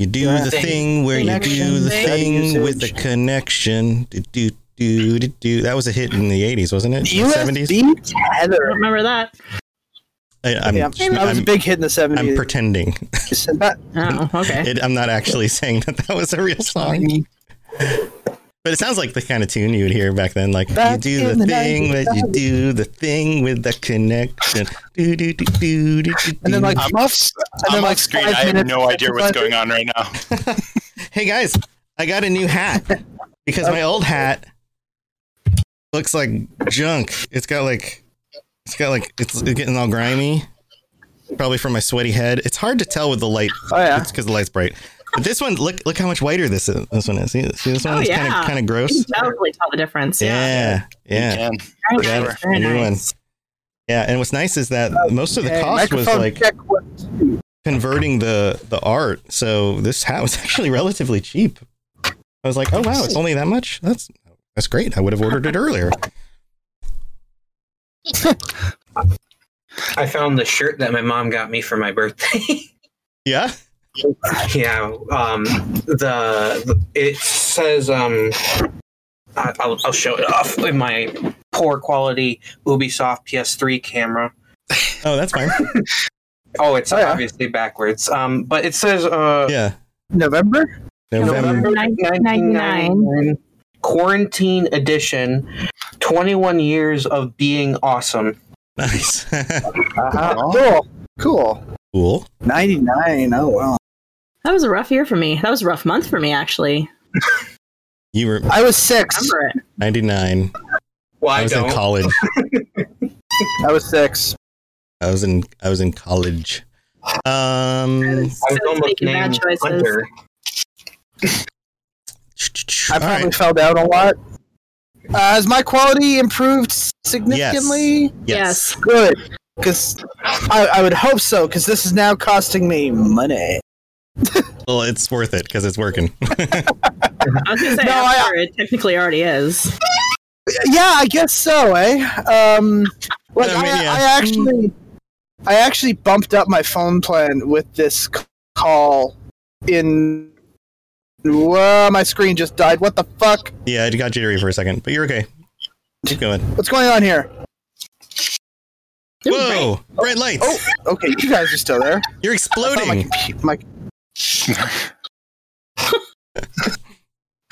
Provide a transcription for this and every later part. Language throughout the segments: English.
You do the thing where you do the thing with the connection. Do, do, do, do, do. That was a hit in the 80s, wasn't it? USB 70s? tether. Remember that? I, I'm, yeah, that was a I'm- big hit in the 70s. I'm pretending. Oh, okay. It, I'm not actually saying that that was a real song. But it sounds like the kind of tune you would hear back then. Like, Back you do the the thing, 90s. but you do the thing with the connection. Do, do, do, do, do, do, And then, like, I'm off, and I'm then, like, screen. I have no idea what's after- going on right now. hey guys, I got a new hat because my old hat looks like junk. It's got like, it's got like, it's getting all grimy. Probably from my sweaty head. It's hard to tell with the light. Oh, yeah. It's because the light's bright. But this one, look, look how much whiter this is, this one is. See, see this one? Oh, it's yeah. kind of kind of You gross. can totally tell the difference. Yeah. Yeah, yeah. Very Yeah, nice. Very a new one. nice. Yeah, and what's nice is that most of the Okay, cost was like converting the the art. So this hat was actually relatively cheap. I was like, oh wow, it's only that much. That's that's great. I would have ordered it earlier. I found the shirt that my mom got me for my birthday. Yeah. Yeah, um, the, the it says um, I, I'll I'll show it off with my poor quality Ubisoft PS3 camera. Oh, that's fine. Oh, it's Oh, yeah. obviously backwards. Um, but it says uh, Yeah. November? November. November 1999. 1999 quarantine edition. Twenty one years of being awesome. Nice. Uh-huh. Cool. Cool. cool. 99. Oh, wow. That was a rough year for me. That was a rough month for me, actually. You were I was six. Remember it. 99. Well, I I, was don't. in college. I was six. I was in I was in college. Um I was almost Making bad named choices. Hunter. I probably right. fell down a lot. Uh, has my quality improved significantly? Yes. Yes. Good. Because I, I would hope so, because this is now costing me money. Well, it's worth it because it's working. I was gonna say No, I- it technically already is. Yeah, I guess so, eh? Um, like, I I, mean, yeah. I actually, I actually bumped up my phone plan with this call in. Whoa, my screen just died. What the fuck? yeah, it got jittery for a second, but you're okay. Keep going. What's going on here? Whoa! Bright lights! Oh, okay, you guys are still there. You're I thought my, exploding! my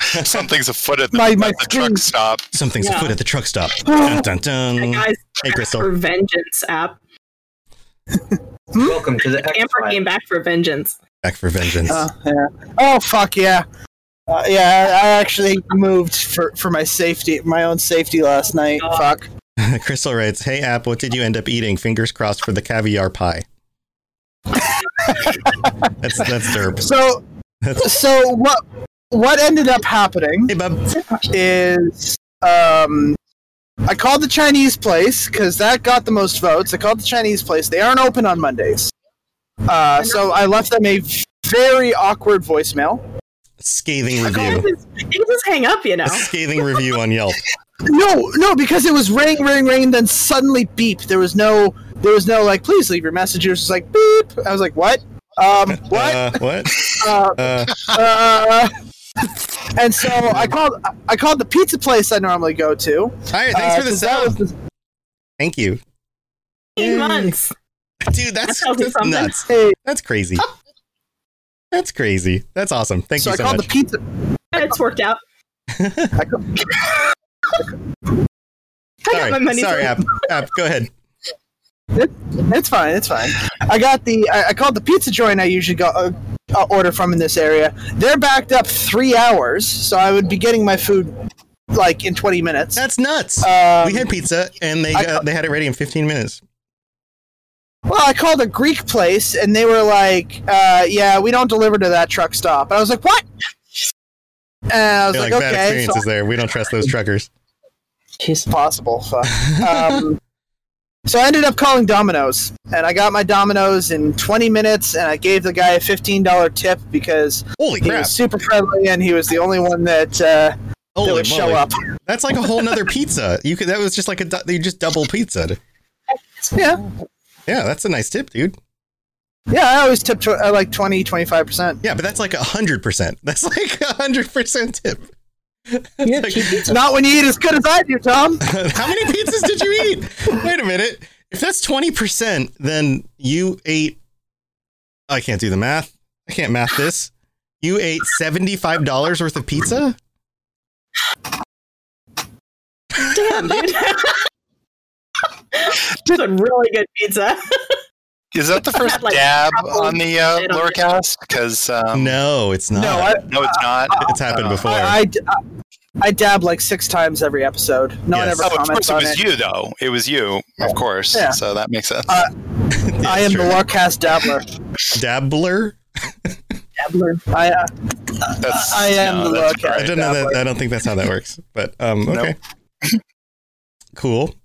Something's afoot at the, My- my at the truck stop. Something's Yeah. afoot at the truck stop. Dun, dun, That dun. guy's Hey, Crystal. for vengeance app. Welcome to the X Amber came back for vengeance. Back for vengeance. Uh, yeah. Oh fuck yeah. Uh, yeah, I actually moved for, for my safety, my own safety last night. Oh. Fuck. Crystal writes, "Hey app, what did you end up eating? Fingers crossed for the caviar pie." That's that's derp. So, so what what ended up happening hey bub. is um, I called the Chinese place because that got the most votes. I called the Chinese place. They aren't open on Mondays, uh, so I left them a very awkward voicemail. scathing review. just- you can just hang up, you know. A scathing review on Yelp. No, no, because it was ring, ring, ring, then suddenly beep. There was no, there was no like, please leave your message. It was just like beep. I was like, what? Um, what? Uh, what? Uh, Uh, uh, and so I called, I called the pizza place I normally go to. all right, thanks uh, for the that was sub. the- Thank you, Eight months. dude. That's, That that's nuts. hey, That's crazy. That's crazy. That's awesome. Thank so you I so I called much. the pizza. It's worked out. I called, I got my sorry, money's sorry. App. App, go ahead. It's fine. It's fine. I got the. I, I called the pizza joint I usually go uh, uh, order from in this area. They're backed up three hours, so I would be getting my food like in twenty minutes. That's nuts. Um, we had pizza and they I- they had it ready in 15 minutes. Well, I called a Greek place, and they were like, uh, "Yeah, we don't deliver to that truck stop." And I was like, "What?" And I was They're like, like, bad "Okay, so there. We don't trust those truckers. it's possible." Fuck. um, so I ended up calling Domino's, and I got my Domino's in 20 minutes, and I gave the guy a $15 tip because Holy he crap! was super friendly, and he was the only one that uh, that would show up. That's like a whole nother pizza. You could that was just like a you just double pizza. Yeah, Yeah, that's a nice tip, dude. yeah. I always tip tw- uh, like 20, 25 percent. Yeah, but that's like a hundred percent. That's like a hundred percent tip. Yeah, Like- Not when you eat as good as I do, Tom. How many pizzas did you eat? Wait a minute. If that's twenty percent, then you ate. I can't do the math. I can't math this. You ate seventy-five dollars worth of pizza. Damn, dude. It's a really good pizza. Is that the first Like, dab on the uh, shit on it. Lorecast? Because um, no, it's not. No, I, no, it's not. it's happened Uh, before. I, I, I dab like six times every episode. No Yes. one Oh, ever of comments course it on was it. you, though. It was you, of course. Yeah. So that makes sense. Uh, Yeah, I am true. the Warcast dabbler. dabbler. Dabbler. I, uh, that's, I am no, the that's Lorecast. I don't know that. I don't think that's how that works. But um, Nope. okay, cool.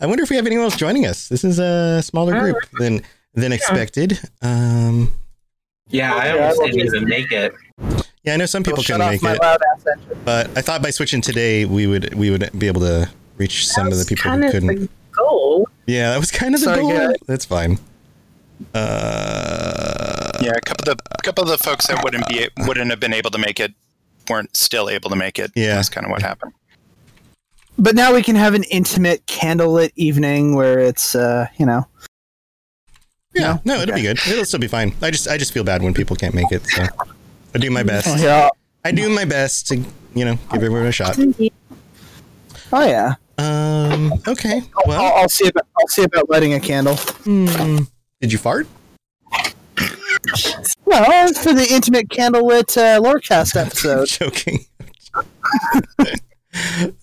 I wonder if we have anyone else joining us. This is a smaller group than than expected. Um, Yeah, I almost didn't even make it. yeah, I know some people Well, shut couldn't make it, loud ass engine. but I thought by switching today we would we would be able to reach some of the people kind who of couldn't. the goal. Yeah, that was kind of the Sorry, goal. guys. That's fine. Uh, Yeah, a couple of the a couple of the folks that wouldn't be wouldn't have been able to make it weren't still able to make it. Yeah. that's kind of what happened. But now we can have an intimate candlelit evening where it's, uh, you know. yeah, No? no, it'll be good. It'll still be fine. I just I just feel bad when people can't make it. So I do my best. Oh, yeah. I do my best to you know give everyone a shot. Oh, yeah. Um. Okay. I'll, Well, I'll see about I'll see about lighting a candle. hmm, did you fart? well for the intimate candlelit uh, Lorecast episode. Joking.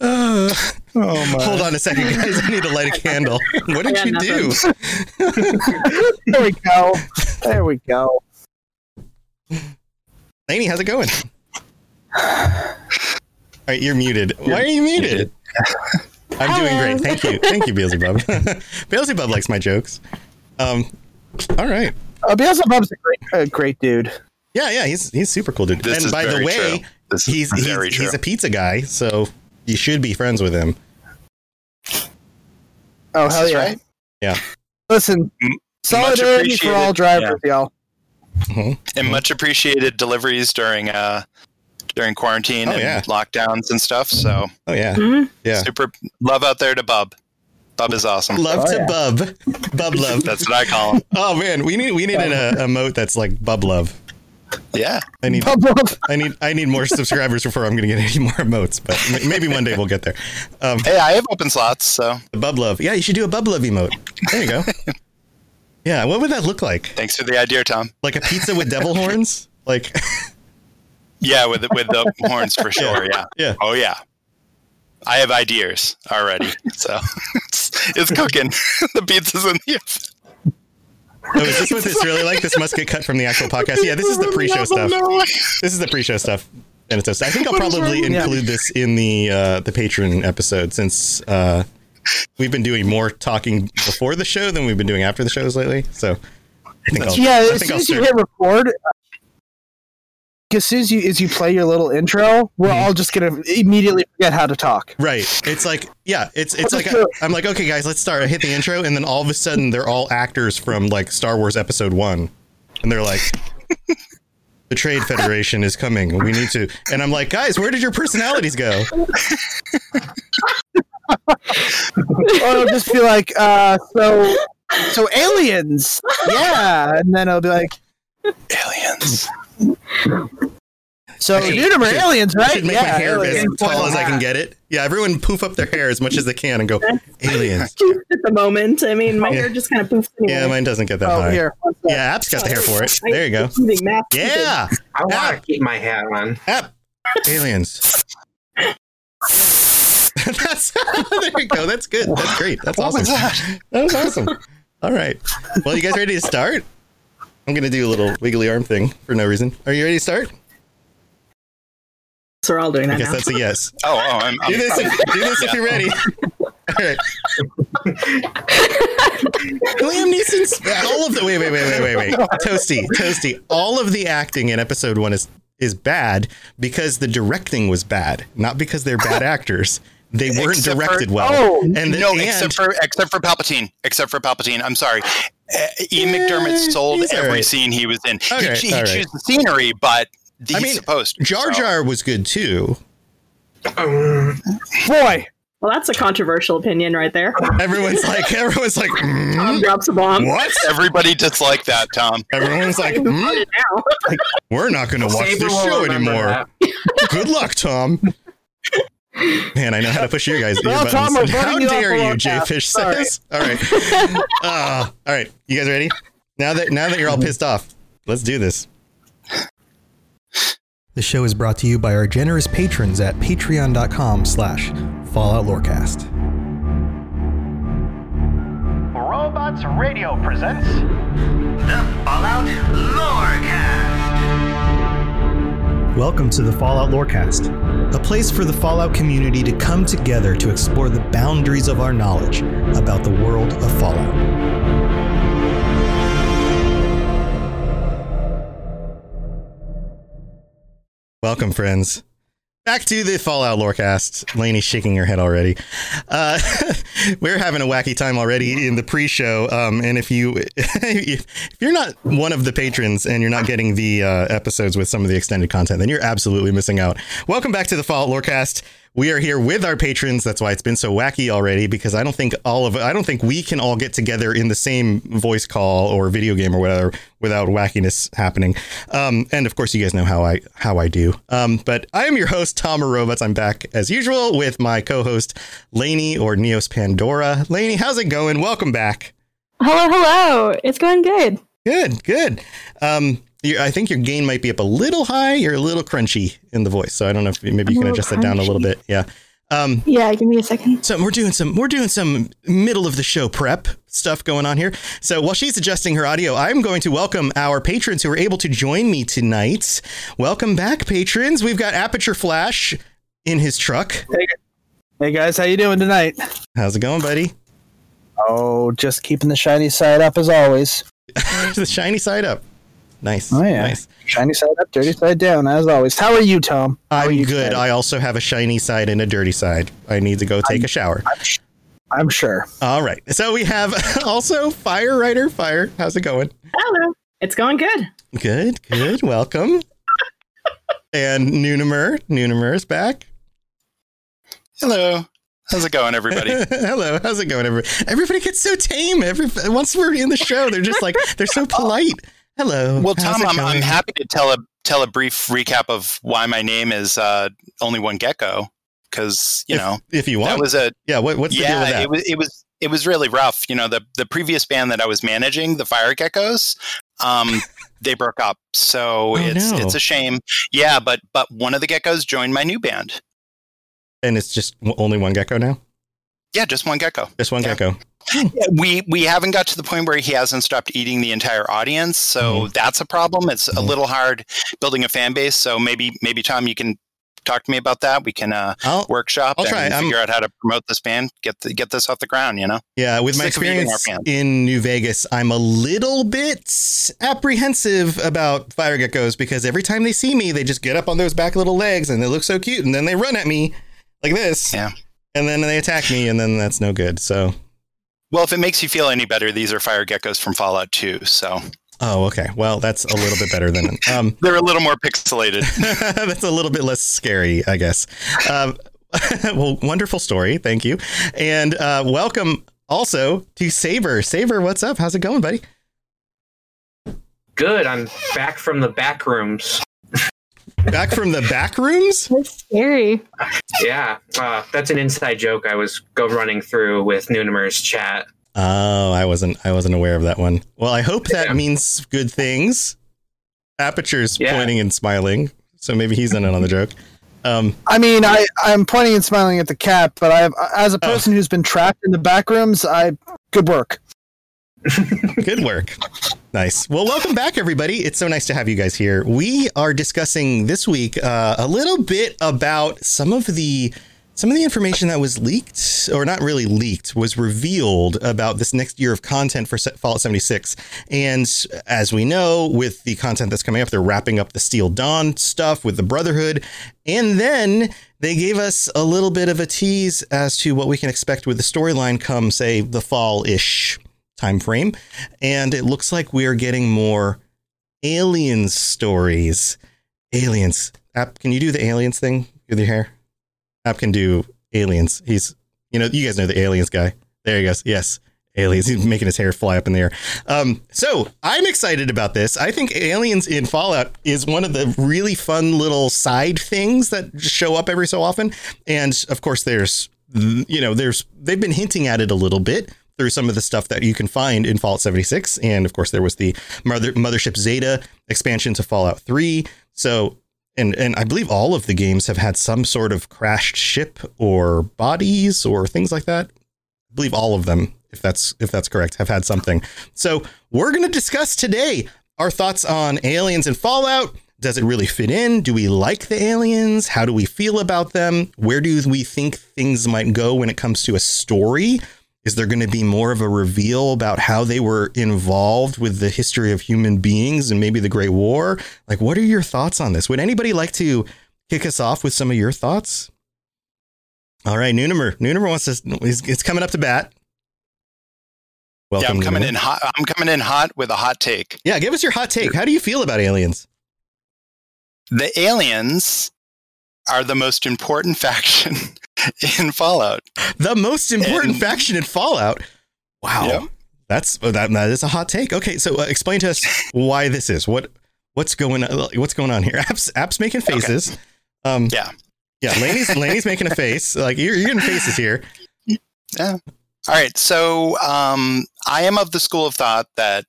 Uh, Oh hold on a second, guys. I need to light a candle. What did Yeah, you do? there we go. There we go. Laney, how's it going? All right, you're muted. Why are you muted? I'm doing great. Thank you. Thank you, Beelzebub. Beelzebub likes my jokes. Um. All right. Uh, Beelzebub's a great, a great dude. Yeah, yeah. He's he's super cool, dude. This and is by the way, true. This is he's very he's, true. he's a pizza guy, so you should be friends with him. Oh This hell yeah! right. Yeah. Listen, M- solidarity for all appreciated. drivers, y'all. and much appreciated deliveries during uh during quarantine Oh, and yeah. lockdowns and stuff. So Oh yeah, Mhm. yeah. super love out there to Bub. Bub is awesome. Love Oh, to yeah. bub, bub love. That's what I call him. Oh man, we need we need an, uh, a emote that's like bub love. Yeah. I need I need I need more subscribers before I'm gonna get any more emotes, but m- maybe one day we'll get there. Um, Hey, I have open slots, so bub love, yeah, you should do a bub love emote. There you go. Yeah, what would that look like? thanks for the idea, Tom. Like a pizza with devil horns? Like, Yeah, with the, with the horns for sure. Yeah. yeah. Oh yeah. I have ideas already, so it's, it's cooking. the pizza's in the oven. Oh, is this what it's really like? This must get cut from the actual podcast. Yeah, this is the pre-show stuff. This is the pre-show stuff. And it's I think I'll probably include this in the uh, the Patreon episode since uh, we've been doing more talking before the show than we've been doing after the shows lately. So I think I'll, Yeah, I as soon as you hit record, as soon as you as you play your little intro, we're Mhm. all just gonna immediately forget how to talk. Right. It's like yeah. It's it's like it. I'm like okay guys, let's start. I hit the intro, and then all of a sudden they're all actors from like Star Wars Episode One, and they're like. The Trade Federation is coming. We need to. And I'm like, guys, where did your personalities go? or it'll just be like, uh, so so aliens, yeah, and then it'll be like, Aliens. So Hey, Nunimer should- aliens, I right? should make yeah, my hair as tall as I can get it. Yeah, everyone poof up their hair as much as they can and go aliens. At the moment, I mean, my Yeah. hair just kind of poofs anyway. Yeah, mine doesn't get that Oh, high. here. Yeah, App's got the hair for it. There you go. Yeah, I want to keep my hat on. App aliens. That's there you go. That's good. That's great. That's What awesome. was that? That was awesome. All right. Well, you guys ready to start? I'm gonna do a little wiggly arm thing for no reason. Are you ready to start? So we're all doing that. I guess now. that's a yes. Oh, oh, I'm, Do I'm this. If, do this if you're ready. All right. Liam Neeson's all of the wait wait wait wait wait wait Toasty Toasty all of the acting in episode one is is bad because the directing was bad not because they're bad actors they weren't Except for- directed well Oh, and the, no, and, except for except for Palpatine. Except for Palpatine. I'm sorry. Uh, Ian McDiarmid sold he's every right. scene he was in. Okay, he he all right. chose the scenery, but he's I mean, supposed. to, Jar so. Jar was good too Um, boy, Well, that's a controversial opinion right there. everyone's like everyone's like Tom "Mm, drops a bomb. what Everybody disliked that, Tom. everyone's like "Mm, Now. we're not gonna watch Saber this show anymore. Good luck, Tom. Man, I know how to push your guys. Your Well, Tom, buttons. we're how you dare you, podcast. Jay Fish Sorry. says. All right. Uh, all right. You guys ready? Now that now that you're all pissed off, let's do this. The show is brought to you by our generous patrons at patreon.com slash Fallout Lorecast. Robots Radio presents the Fallout Lorecast. Welcome to the Fallout Lorecast, a place for the Fallout community to come together to explore the boundaries of our knowledge about the world of Fallout. Welcome, friends. Back to the Fallout Lorecast. Lainey's shaking her head already. Uh, we're having a wacky time already in the pre-show. Um, and if you if you're not one of the patrons and you're not getting the uh, episodes with some of the extended content, then you're absolutely missing out. Welcome back to the Fallout Lorecast. We are here with our patrons. That's why it's been so wacky already because I don't think all of I don't think we can all get together in the same voice call or video game or whatever without wackiness happening. Um, and of course, you guys know how I how I do. Um, but I am your host Tom Robots. I'm back as usual with my co-host Lainey or Neos Pandora. Lainey, how's it going? Welcome back. Hello, hello. It's going good. Good, good. Um, I think your gain might be up a little high. You're a little crunchy in the voice, so I don't know if maybe you I'm a can little adjust that down a little bit. Yeah. Um, Yeah, give me a second. so we're doing some we're doing some middle of the show prep stuff going on here. So while she's adjusting her audio, I'm going to welcome our patrons who are able to join me tonight. Welcome back, patrons. We've got Aperture Flash in his truck. hey guys, how you doing tonight? How's it going, buddy? Oh, just keeping the shiny side up as always. the shiny side up. Nice. Oh yeah, Nice. shiny side up, dirty side down, as always. How are you, Tom? How I'm you good. tonight? I also have a shiny side and a dirty side. I need to go take a shower. I'm, sh- I'm sure. All right. So we have also Fire Rider. Fire, how's it going? Hello. It's going good. Good, good. Welcome. and Nunimer. Nunimer is back. Hello. How's it going, everybody? Hello. How's it going, everybody? Everybody gets so tame. Every once we're in the show, they're just like they're so polite. Hello. Well, Tom, I'm, I'm happy to tell a tell a brief recap of why my name is uh, only one gecko because you if, know if you want. that was a yeah. What, what's the deal yeah it was it was it was really rough. You know the the previous band that I was managing, the Fire Geckos, um, they broke up, so Oh, it's no. it's a shame. Yeah, but but one of the geckos joined my new band. and it's just only one gecko now. Yeah, just one gecko. Just one Yeah. gecko. we we haven't got to the point where he hasn't stopped eating the entire audience so that's a problem it's a Mhm. little hard building a fan base so maybe maybe tom you can talk to me about that. We can uh, I'll, workshop I'll and try. I'm- figure out how to promote this band, get the, get this off the ground. You know, Yeah, with my Sick of eating our experience in New Vegas, I'm a little bit apprehensive about fire geckos because every time they see me, they just get up on those back little legs and they look so cute, and then they run at me like this. Yeah. And then they attack me, and then that's no good. So, well, if it makes you feel any better, these are fire geckos from Fallout 2, so oh, okay. Well, that's a little bit better than um, they're a little more pixelated. that's a little bit less scary, I guess. Um, well, wonderful story. Thank you, and uh, welcome also to Saber. Saber, what's up? How's it going, buddy? Good. I'm back from the back rooms. Back from the back rooms. That's scary. Yeah, uh, that's an inside joke I was go running through with Noonimer's chat. Oh, I wasn't I wasn't aware of that one. Well, I hope that Yeah. means good things. Aperture's Yeah. pointing and smiling, so maybe he's in on the joke. Um, I mean, I I'm pointing and smiling at the cat, but I as a Oh. person who's been trapped in the back rooms, I good work. good work. Nice. Well, welcome back, everybody. It's so nice to have you guys here. We are discussing this week uh, a little bit about some of the some of the information that was leaked, or not really leaked, was revealed about this next year of content for Fallout 76. And as we know, with the content that's coming up, they're wrapping up the Steel Dawn stuff with the Brotherhood. And then they gave us a little bit of a tease as to what we can expect with the storyline come, say, the fall ish time frame. And it looks like we are getting more aliens stories. Aliens. App, can you do the aliens thing with your hair? App can do aliens. He's, you know, you guys know the aliens guy. There he goes. Yes. Aliens. He's making his hair fly up in the air. Um, so I'm excited about this. I think aliens in Fallout is one of the really fun little side things that show up every so often. And of course, there's, you know, there's, they've been hinting at it a little bit through some of the stuff that you can find in Fallout 76. And of course, there was the Mother, Mothership Zeta expansion to Fallout 3. So, and, and I believe all of the games have had some sort of crashed ship or bodies or things like that. I believe all of them, if that's if that's correct, have had something. So we're going to discuss today our thoughts on aliens and Fallout. Does it really fit in? Do we like the aliens? How do we feel about them? Where do we think things might go when it comes to a story? Is there going to be more of a reveal about how they were involved with the history of human beings and maybe the Great War? Like, what are your thoughts on this? Would anybody like to kick us off with some of your thoughts? All right, Noonimer. Noonimer wants to. It's coming up to bat. yeah, Welcome, I'm coming in hot. I'm coming in hot with a hot take. Yeah, give us your hot take. How do you feel about aliens? The aliens are the most important faction in Fallout. The most important And- faction in Fallout. Wow, Yep. that's oh, that, that is a hot take. Okay, so uh, explain to us why this is. What what's going on? What's going on here? Apps apps making faces. Um, Yeah. yeah. Laney's Laney's making a face. Like you're you're getting faces here. Yeah. All right. So um, I am of the school of thought that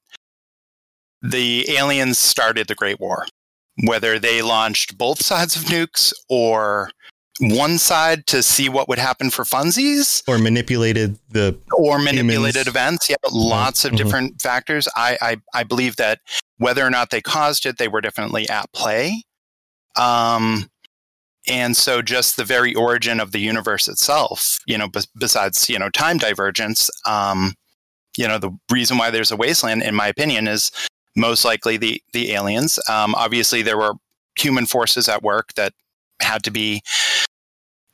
the aliens started the Great War, whether they launched both sides of nukes or one side to see what would happen for funsies Or manipulated the or manipulated Humans. events. Yeah, lots of Mhm. different factors. I, I I believe that whether or not they caused it, they were definitely at play. Um, and so just the very origin of the universe itself, you know, bes- besides you know time divergence, um, you know, the reason why there's a wasteland, in my opinion, is most likely the the aliens. Um, obviously, there were human forces at work that had to be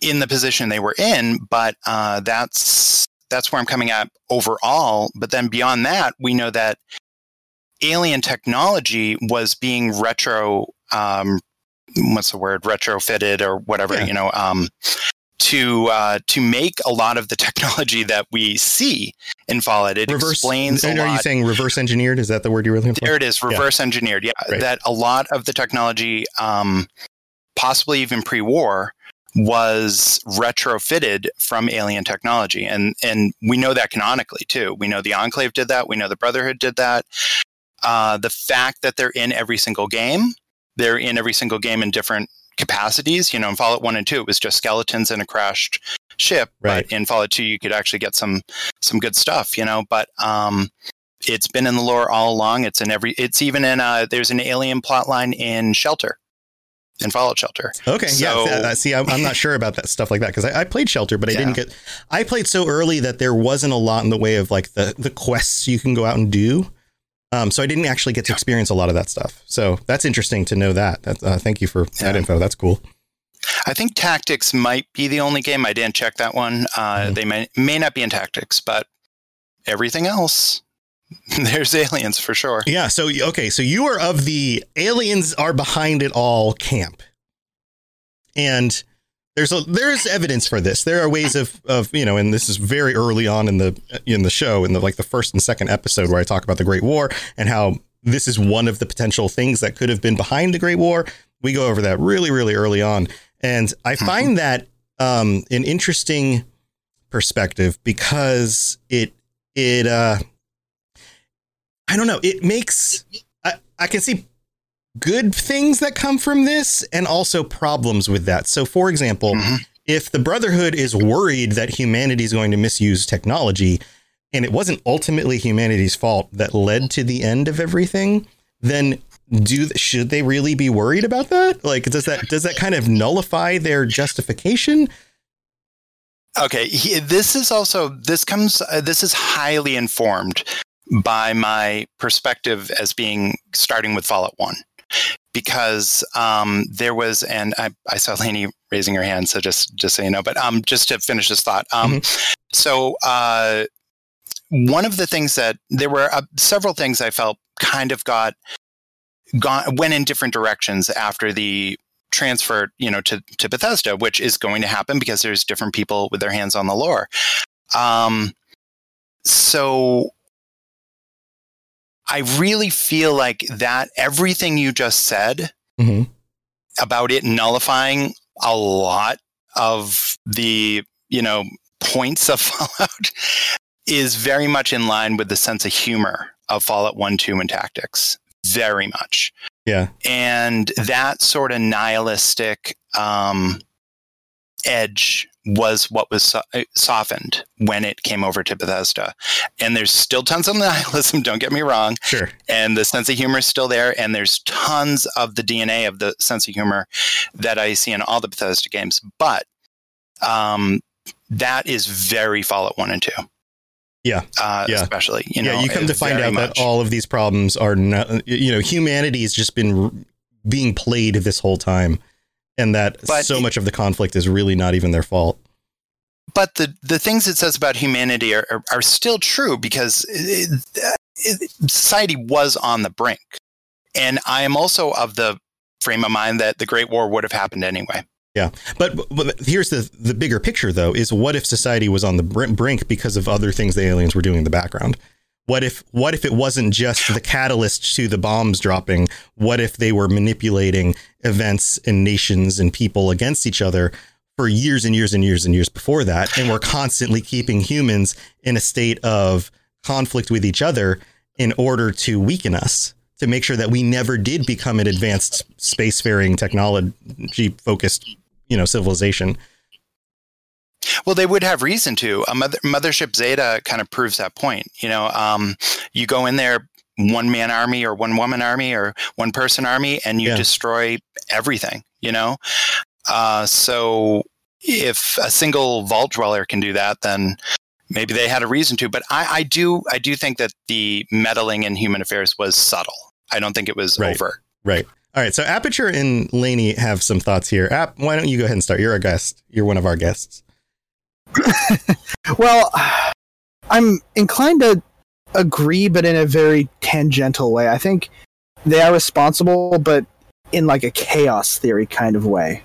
in the position they were in, but uh, that's that's where I'm coming at overall. But then beyond that, we know that alien technology was being retro, um, what's the word, retrofitted or whatever, Yeah. you know, um, to uh, to make a lot of the technology that we see in Fallout. It reverse. explains Are you saying reverse engineered? Is that the word you're looking for? There it is, reverse engineered. Yeah, Right. that a lot of the technology, um, possibly even pre-war, was retrofitted from alien technology, and and we know that canonically too. We know the Enclave did that. We know the Brotherhood did that. Uh, the fact that they're in every single game, they're in every single game in different capacities. You know, in Fallout One and Two, it was just skeletons in a crashed ship. Right. But in Fallout Two, you could actually get some some good stuff. You know, but um, it's been in the lore all along. It's in every. It's even in. Uh, there's an alien plotline in Shelter, in Fallout Shelter. Okay, So- yeah. uh, see, I'm, I'm not sure about that stuff like that because I, I played Shelter, but I didn't get. I played so early that there wasn't a lot in the way of like the the quests you can go out and do. Um, so I didn't actually get to experience a lot of that stuff. So that's interesting to know that. that uh, thank you for that info. That's cool. I think Tactics might be the only game. I didn't check that one. Uh, Mhm. They may may not be in Tactics, but everything else, there's aliens for sure. Yeah. So okay. So you are of the aliens are behind it all camp, and there's a there's evidence for this. There are ways of of you know, and this is very early on in the in the show in the like the first and second episode where I talk about the Great War and how this is one of the potential things that could have been behind the Great War. We go over that really really early on, and I find that um, an interesting perspective because it it uh I don't know. It makes I, I can see good things that come from this and also problems with that. So for example, Mhm. if the Brotherhood is worried that humanity is going to misuse technology and it wasn't ultimately humanity's fault that led to the end of everything, then do should they really be worried about that? Like does that does that kind of nullify their justification? Okay, he, this is also this comes uh, this is highly informed by my perspective as being starting with Fallout One, because um, there was and I, I saw Lainey raising her hand, so just just so you know. But um, just to finish this thought, um, so uh, one of the things that there were uh, several things I felt kind of got gone went in different directions after the transfer you know to, to bethesda which is going to happen because there's different people with their hands on the lore um, so i really feel like that everything you just said Mhm. about it nullifying a lot of the you know points of fallout is very much in line with the sense of humor of fallout 1 2 and tactics very much Yeah. and that sort of nihilistic um, edge was what was so- uh, softened when it came over to Bethesda. And there's still tons of nihilism, don't get me wrong. Sure. And the sense of humor is still there. And there's tons of the DNA of the sense of humor that I see in all the Bethesda games. But um, that is very Fallout 1 and 2. Yeah. Uh, Yeah. Especially, you know, yeah, you come to uh, find out much. that all of these problems are not, you know, humanity has just been r- being played this whole time, and that But so much of the conflict is really not even their fault. but the the things it says about humanity are, are, are still true because it, it, society was on the brink and i am also of the frame of mind that the great war would have happened anyway Yeah, but, but here's the the bigger picture, though: is what if society was on the brink because of other things the aliens were doing in the background? What if what if it wasn't just the catalyst to the bombs dropping? What if they were manipulating events and nations and people against each other for years and years and years and years before that, and were constantly keeping humans in a state of conflict with each other in order to weaken us? To make sure that we never did become an advanced spacefaring technology focused you know civilization well they would have reason to. A mother, mothership zeta kind of proves that point you know um, you go in there one man army or one woman army or one person army and you Yeah. destroy everything you know? Uh, so if a single vault dweller can do that then maybe they had a reason to but I, I do i do think that the meddling in human affairs was subtle. I don't think it was Right. overt. Right. All right. So aperture and laney have some thoughts here. App why don't you go ahead and start? You're a guest. You're one of our guests Well, I'm inclined to agree, but in a very tangential way. I think they are responsible, but in like a chaos theory kind of way.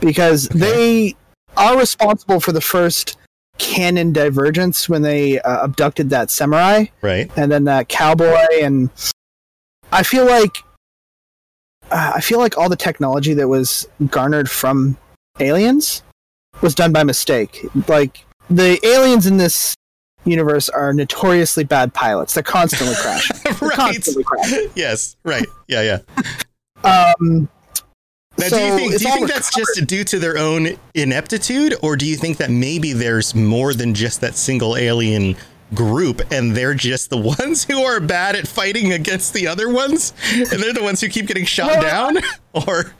Because they are responsible for the first canon divergence when they uh, abducted that samurai right and then that cowboy and I feel like uh, I feel like all the technology that was garnered from aliens was done by mistake. Like the aliens in this universe are notoriously bad pilots. They're constantly crashing. They're right constantly crashing. yes right yeah yeah Um, now so do you think do you think that's just due to their own ineptitude or do you think that maybe there's more than just that single alien group and they're just the ones who are bad at fighting against the other ones and they're the ones who keep getting shot Well, down or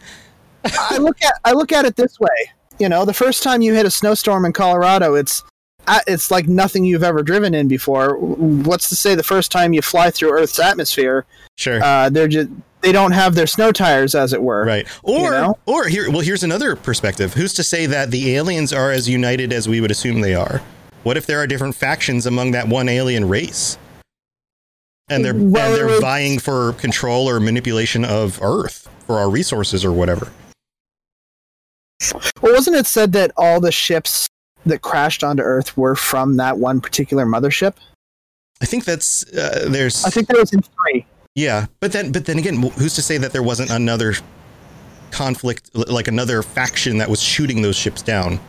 I look at I look at it this way. You know, the first time you hit a snowstorm in Colorado, it's it's like nothing you've ever driven in before. What's to say the first time you fly through Earth's atmosphere, Sure. uh, they're just they don't have their snow tires, as it were. Right. Or You know? or here well here's another perspective. Who's to say that the aliens are as united as we would assume they are? What if there are different factions among that one alien race? And they're Well, and they're vying for control or manipulation of Earth for our resources or whatever. Well, wasn't it said that all the ships that crashed onto Earth were from that one particular mothership? I think that's uh, there's I think there was in three. Yeah, but then but then again, who's to say that there wasn't another conflict, like another faction that was shooting those ships down,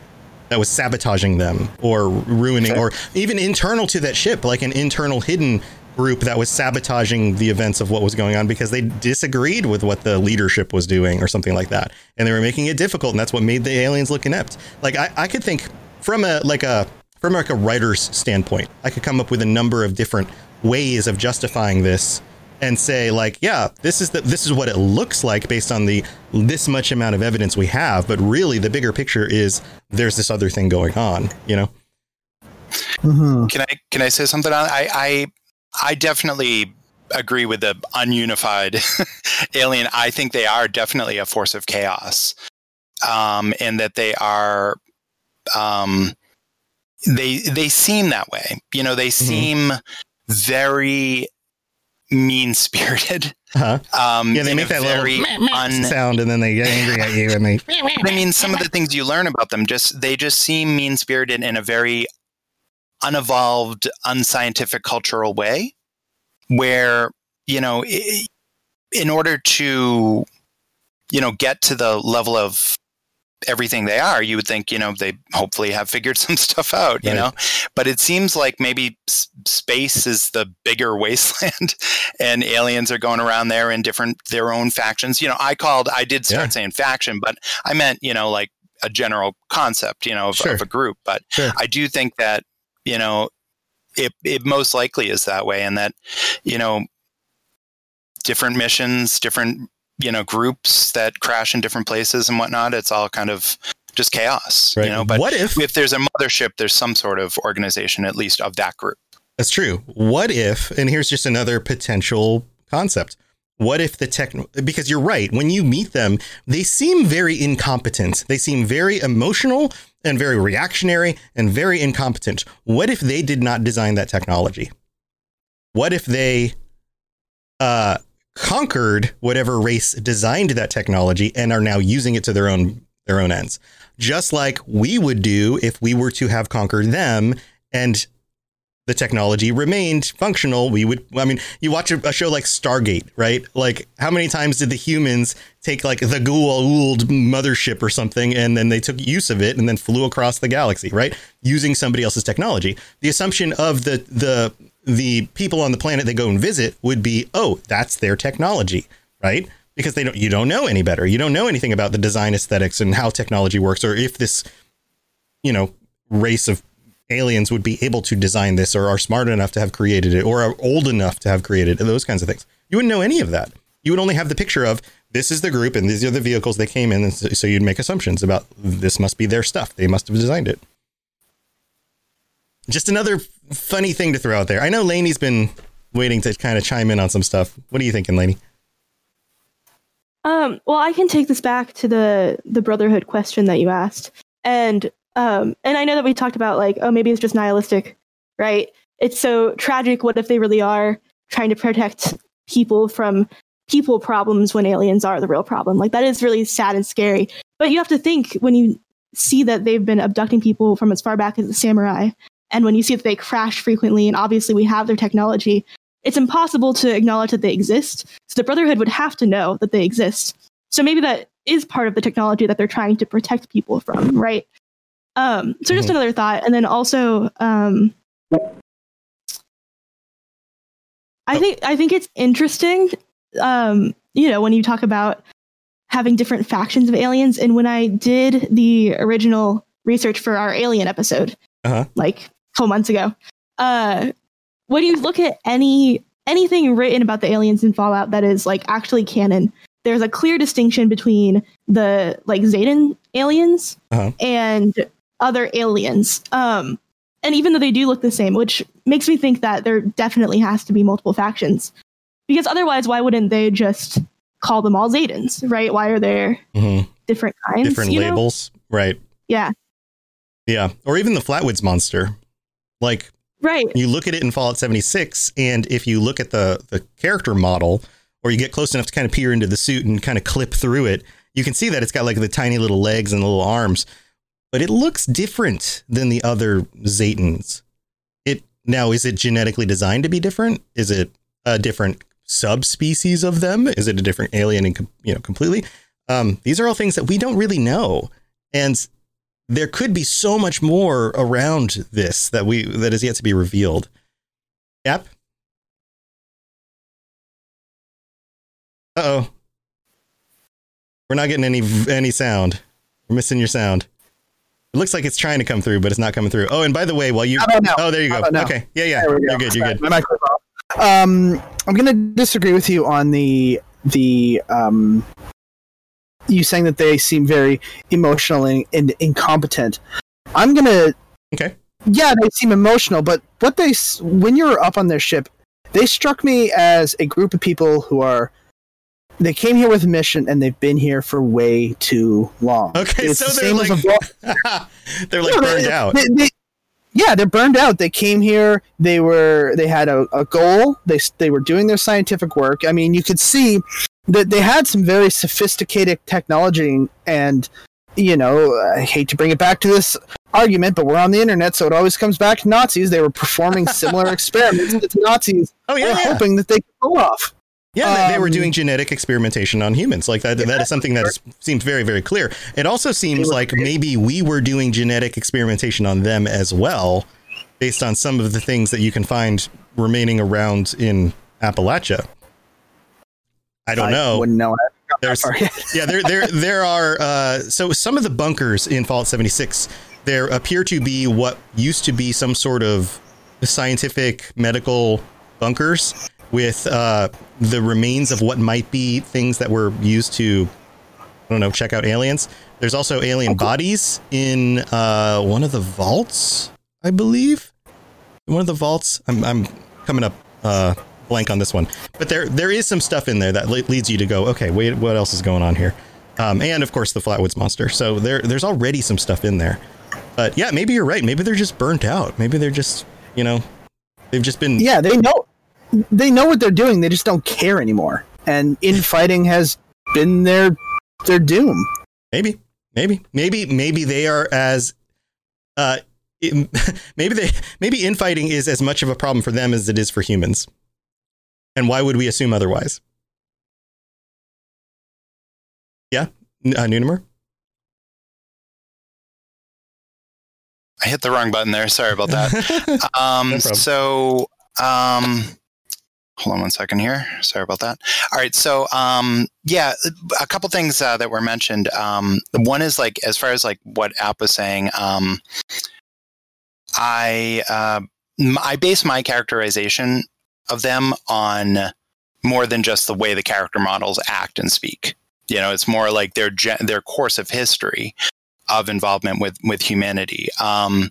that was sabotaging them or ruining, Okay. or even internal to that ship, like an internal hidden group that was sabotaging the events of what was going on because they disagreed with what the leadership was doing or something like that, and they were making it difficult, and that's what made the aliens look inept. Like I, I could think from a like a from like a writer's standpoint, I could come up with a number of different ways of justifying this and say like yeah this is the this is what it looks like based on the this much amount of evidence we have but really the bigger picture is there's this other thing going on you know Mm-hmm. Can I can I say something on I I I definitely agree with the ununified alien. I think they are definitely a force of chaos. Um and that they are um they they seem that way. You know, they seem very mean spirited. uh-huh. Um yeah they make that very little un- sound and then they get angry at you and they I mean, some of the things you learn about them just they just seem mean spirited in a very unevolved, unscientific cultural way, where you know, in order to you know get to the level of everything they are, you would think you know they hopefully have figured some stuff out, you Right. know. But it seems like maybe space is the bigger wasteland, and aliens are going around there in different their own factions. You know, I called, I did start Yeah. saying faction, but I meant you know like a general concept, you know, of, Sure. of a group. But Sure. I do think that you know it it most likely is that way, and that you know different missions, different you know groups that crash in different places and whatnot. It's all kind of just chaos, right you know. But what if if there's a mothership, there's some sort of organization, at least of that group. That's true. What if, and here's just another potential concept. What if the tech, because you're right, when you meet them, they seem very incompetent. They seem very emotional and very reactionary and very incompetent. What if they did not design that technology? What if they uh, conquered whatever race designed that technology and are now using it to their own their own ends? Just like we would do if we were to have conquered them and the technology remained functional, we would. I mean, you watch a, a show like Stargate, right? Like, how many times did the humans take like the Goa'uld mothership or something, and then they took use of it and then flew across the galaxy, right? Using somebody else's technology. The assumption of the the the people on the planet they go and visit would be, oh, that's their technology, right? Because they don't, you don't know any better. You don't know anything about the design aesthetics and how technology works, or if this, you know, race of aliens would be able to design this or are smart enough to have created it or are old enough to have created it, those kinds of things. You wouldn't know any of that. You would only have the picture of this is the group and these are the vehicles they came in. And so so you'd make assumptions about this must be their stuff. They must have designed it. Just another funny thing to throw out there. I know Laney's been waiting to kind of chime in on some stuff. What are you thinking, Laney? Um, well, I can take this back to the the brotherhood question that you asked, and um, and I know that we talked about like, oh, maybe it's just nihilistic, right? It's so tragic. What if they really are trying to protect people from people problems when aliens are the real problem? Like that is really sad and scary. But you have to think when you see that they've been abducting people from as far back as the samurai, and when you see that they crash frequently, and obviously we have their technology, it's impossible to acknowledge that they exist. So the Brotherhood would have to know that they exist. So maybe that is part of the technology that they're trying to protect people from, right? Um, so just Mhm. another thought, and then also, um, I Oh. think I think it's interesting, um, you know, when you talk about having different factions of aliens. And when I did the original research for our alien episode, Uh-huh. like a couple months ago, uh, when you look at any anything written about the aliens in Fallout that is like actually canon, there's a clear distinction between the like Zetan aliens Uh-huh. and other aliens. Um, and even though they do look the same, which makes me think that there definitely has to be multiple factions, because otherwise, why wouldn't they just call them all Zetans, right? Why are there Mhm. different kinds? Different you know? labels, right? Yeah, Yeah, or even the Flatwoods monster. Like right. you look at it in Fallout 76, and if you look at the the character model, or you get close enough to kind of peer into the suit and kind of clip through it, you can see that it's got like the tiny little legs and the little arms, but it looks different than the other Zetans. It now is it genetically designed to be different? Is it a different subspecies of them? Is it a different alien and you know completely? Um, these are all things that we don't really know, and there could be so much more around this that we that is yet to be revealed. Yep. Uh oh. We're not getting any any sound. We're missing your sound. It looks like it's trying to come through, but it's not coming through. Oh, and by the way, while you oh, there you go. Okay, yeah, yeah, go. you're good. You're good. My off. Um, I'm going to disagree with you on the the um, you saying that they seem very emotional and, and incompetent. I'm going to Okay. yeah, they seem emotional, but what they s- when you're up on their ship, they struck me as a group of people who are they came here with a mission and they've been here for way too long. Okay, It's so the they're same as like a they're like burned they- out. they- they- yeah, they're burned out. They came here. They were. They had a, a goal. They they were doing their scientific work. I mean, you could see that they had some very sophisticated technology. And you know, I hate to bring it back to this argument, but we're on the internet, so it always comes back to Nazis. They were performing similar experiments the Nazis Oh yeah, yeah. hoping that they could pull off. Yeah, they, they were Um, doing genetic experimentation on humans. Like that, that is something that is, seems very, very clear. It also seems like maybe we were doing genetic experimentation on them as well, based on some of the things that you can find remaining around in Appalachia. I don't know. Wouldn't know. There's, yeah, there, there, there are. Uh, so some of the bunkers in Fallout 76, there appear to be what used to be some sort of scientific medical bunkers with uh, the remains of what might be things that were used to, I don't know, check out aliens. There's also alien bodies in uh, one of the vaults, I believe. One of the vaults. I'm, I'm coming up uh, blank on this one, but there there is some stuff in there that le- leads you to go, okay, wait, what else is going on here? Um, and of course the Flatwoods monster. So there there's already some stuff in there. But yeah, maybe you're right. Maybe they're just burnt out. Maybe they're just you know they've just been yeah, they know they know what they're doing. They just don't care anymore. And infighting has been their their doom. Maybe, maybe, maybe, maybe they are as, uh, it- maybe they, maybe infighting is as much of a problem for them as it is for humans. And why would we assume otherwise? Yeah, N- uh, Nunimer? I hit the wrong button there. Sorry about that. Um, No so, um, hold on one second here. Sorry about that. All right. So, um, yeah, a couple things uh, that were mentioned. Um, one is like, as far as like what App was saying, um, I, uh, I base my characterization of them on more than just the way the character models act and speak. You know, it's more like their their course of history of involvement with with humanity. Um,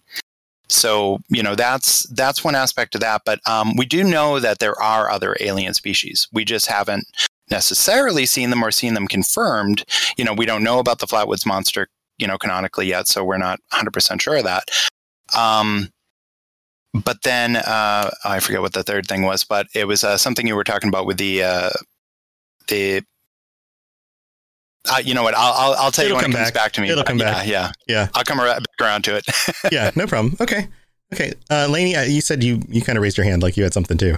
so you know that's that's one aspect of that. But um, we do know that there are other alien species. We just haven't necessarily seen them or seen them confirmed. You know, we don't know about the Flatwoods monster, you know, canonically yet, so we're not 100 percent sure of that. Um, but then uh, I forget what the third thing was, but it was uh, something you were talking about with the uh, the. Uh, you know what? I'll I'll, I'll tell It'll you when come it comes back. back, to me. It'll come yeah, back. Yeah, Yeah, I'll come right back around to it. yeah, no problem. Okay, okay. Uh, Lainey, uh, you said you you kind of raised your hand like you had something too.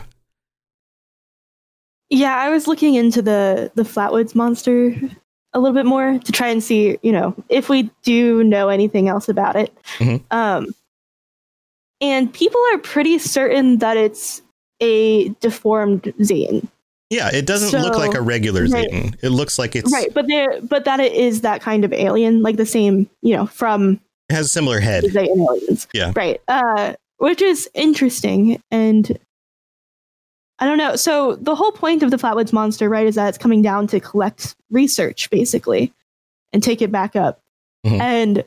Yeah, I was looking into the the Flatwoods monster a little bit more to try and see, you know, if we do know anything else about it. Mhm. Um, and people are pretty certain that it's a deformed Zane, Yeah, it doesn't look like a regular right. Zetan. It looks like it's right? But there, but that it is that kind of alien, like the same, you know, from it has a similar head. aliens, Yeah. right? Uh, which is interesting, and I don't know. So the whole point of the Flatwoods Monster, right, is that it's coming down to collect research basically and take it back up. Mhm. And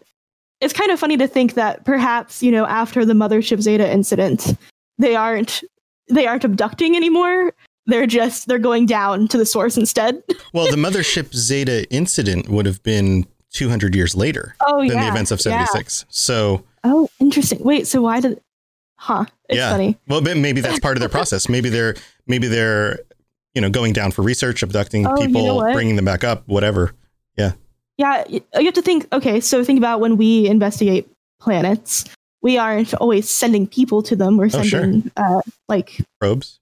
it's kind of funny to think that perhaps, you know, after the Mothership Zeta incident, they aren't they aren't abducting anymore. They're just they're going down to the source instead. Well, the Mothership Zeta incident would have been 200 years later Oh than yeah. the events of yeah. 76. So, Oh, interesting. Wait, so why did Huh. It's yeah. funny. Well, maybe that's part of their process. Maybe they're maybe they're you know going down for research, abducting Oh, you know people, bringing them back up, whatever. Yeah, Yeah, you have to think. Okay, so think about when we investigate planets. We aren't always sending people to them. We're Oh, sure. sending, uh, like, Probes,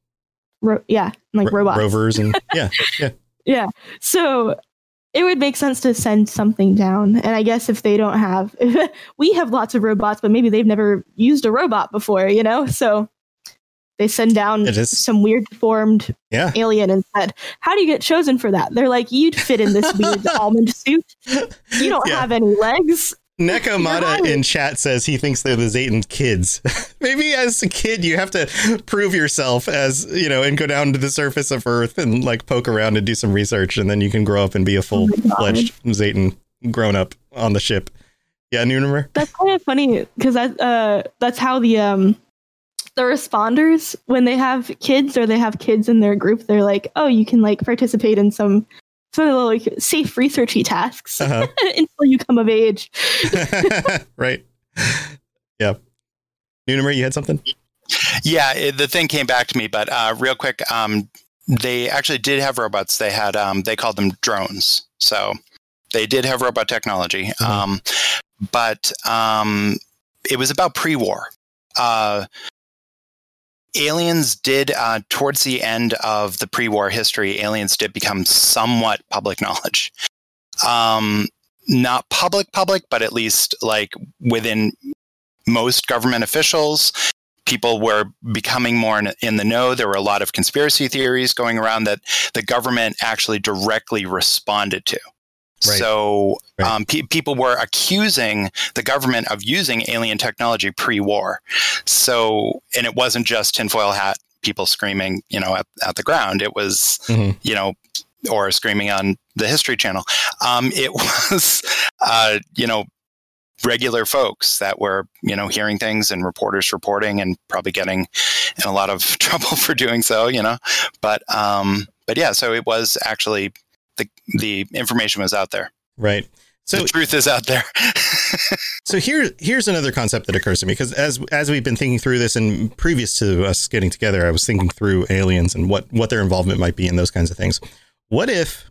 ro- yeah, like ro- robots. rovers, and yeah, yeah. Yeah. So it would make sense to send something down. And I guess if they don't have, we have lots of robots, but maybe they've never used a robot before, you know? So they send down some weird deformed Yeah. alien and said, How do you get chosen for that? They're like, You'd fit in this weird almond suit. You don't Yeah. have any legs. Neko Mata right. in chat says he thinks they're the Zetan kids. Maybe as a kid you have to prove yourself as you know and go down to the surface of Earth and like poke around and do some research, and then you can grow up and be a full fledged Zetan grown up on the ship. Yeah, Nunimer. That's kind of funny because that uh that's how the um the responders when they have kids or they have kids in their group they're like oh you can like participate in some some little like safe researchy tasks Uh-huh. until you come of age right. Yeah. Nunimer, you had something? Yeah, it, the thing came back to me, but uh, real quick, um, they actually did have robots. They had um, they called them drones, so they did have robot technology. Mhm. Um, but um, it was about pre-war. Uh, aliens did uh, towards the end of the pre-war history. Aliens did become somewhat public knowledge. Um, not public, public, but at least like within most government officials people were becoming more in, in the know. There were a lot of conspiracy theories going around that the government actually directly responded to. Right. So Right. um, pe- people were accusing the government of using alien technology pre-war. So, and it wasn't just tinfoil hat people screaming, you know, at, at the ground. It was, Mhm. you know, or screaming on the History Channel. Um, it was, uh, you know, regular folks that were, you know, hearing things and reporters reporting and probably getting in a lot of trouble for doing so, you know. But um, but yeah, so it was actually the the information was out there. Right. So the truth is out there. So here, here's another concept that occurs to me because as as we've been thinking through this, and previous to us getting together, I was thinking through aliens and what what their involvement might be in those kinds of things. What if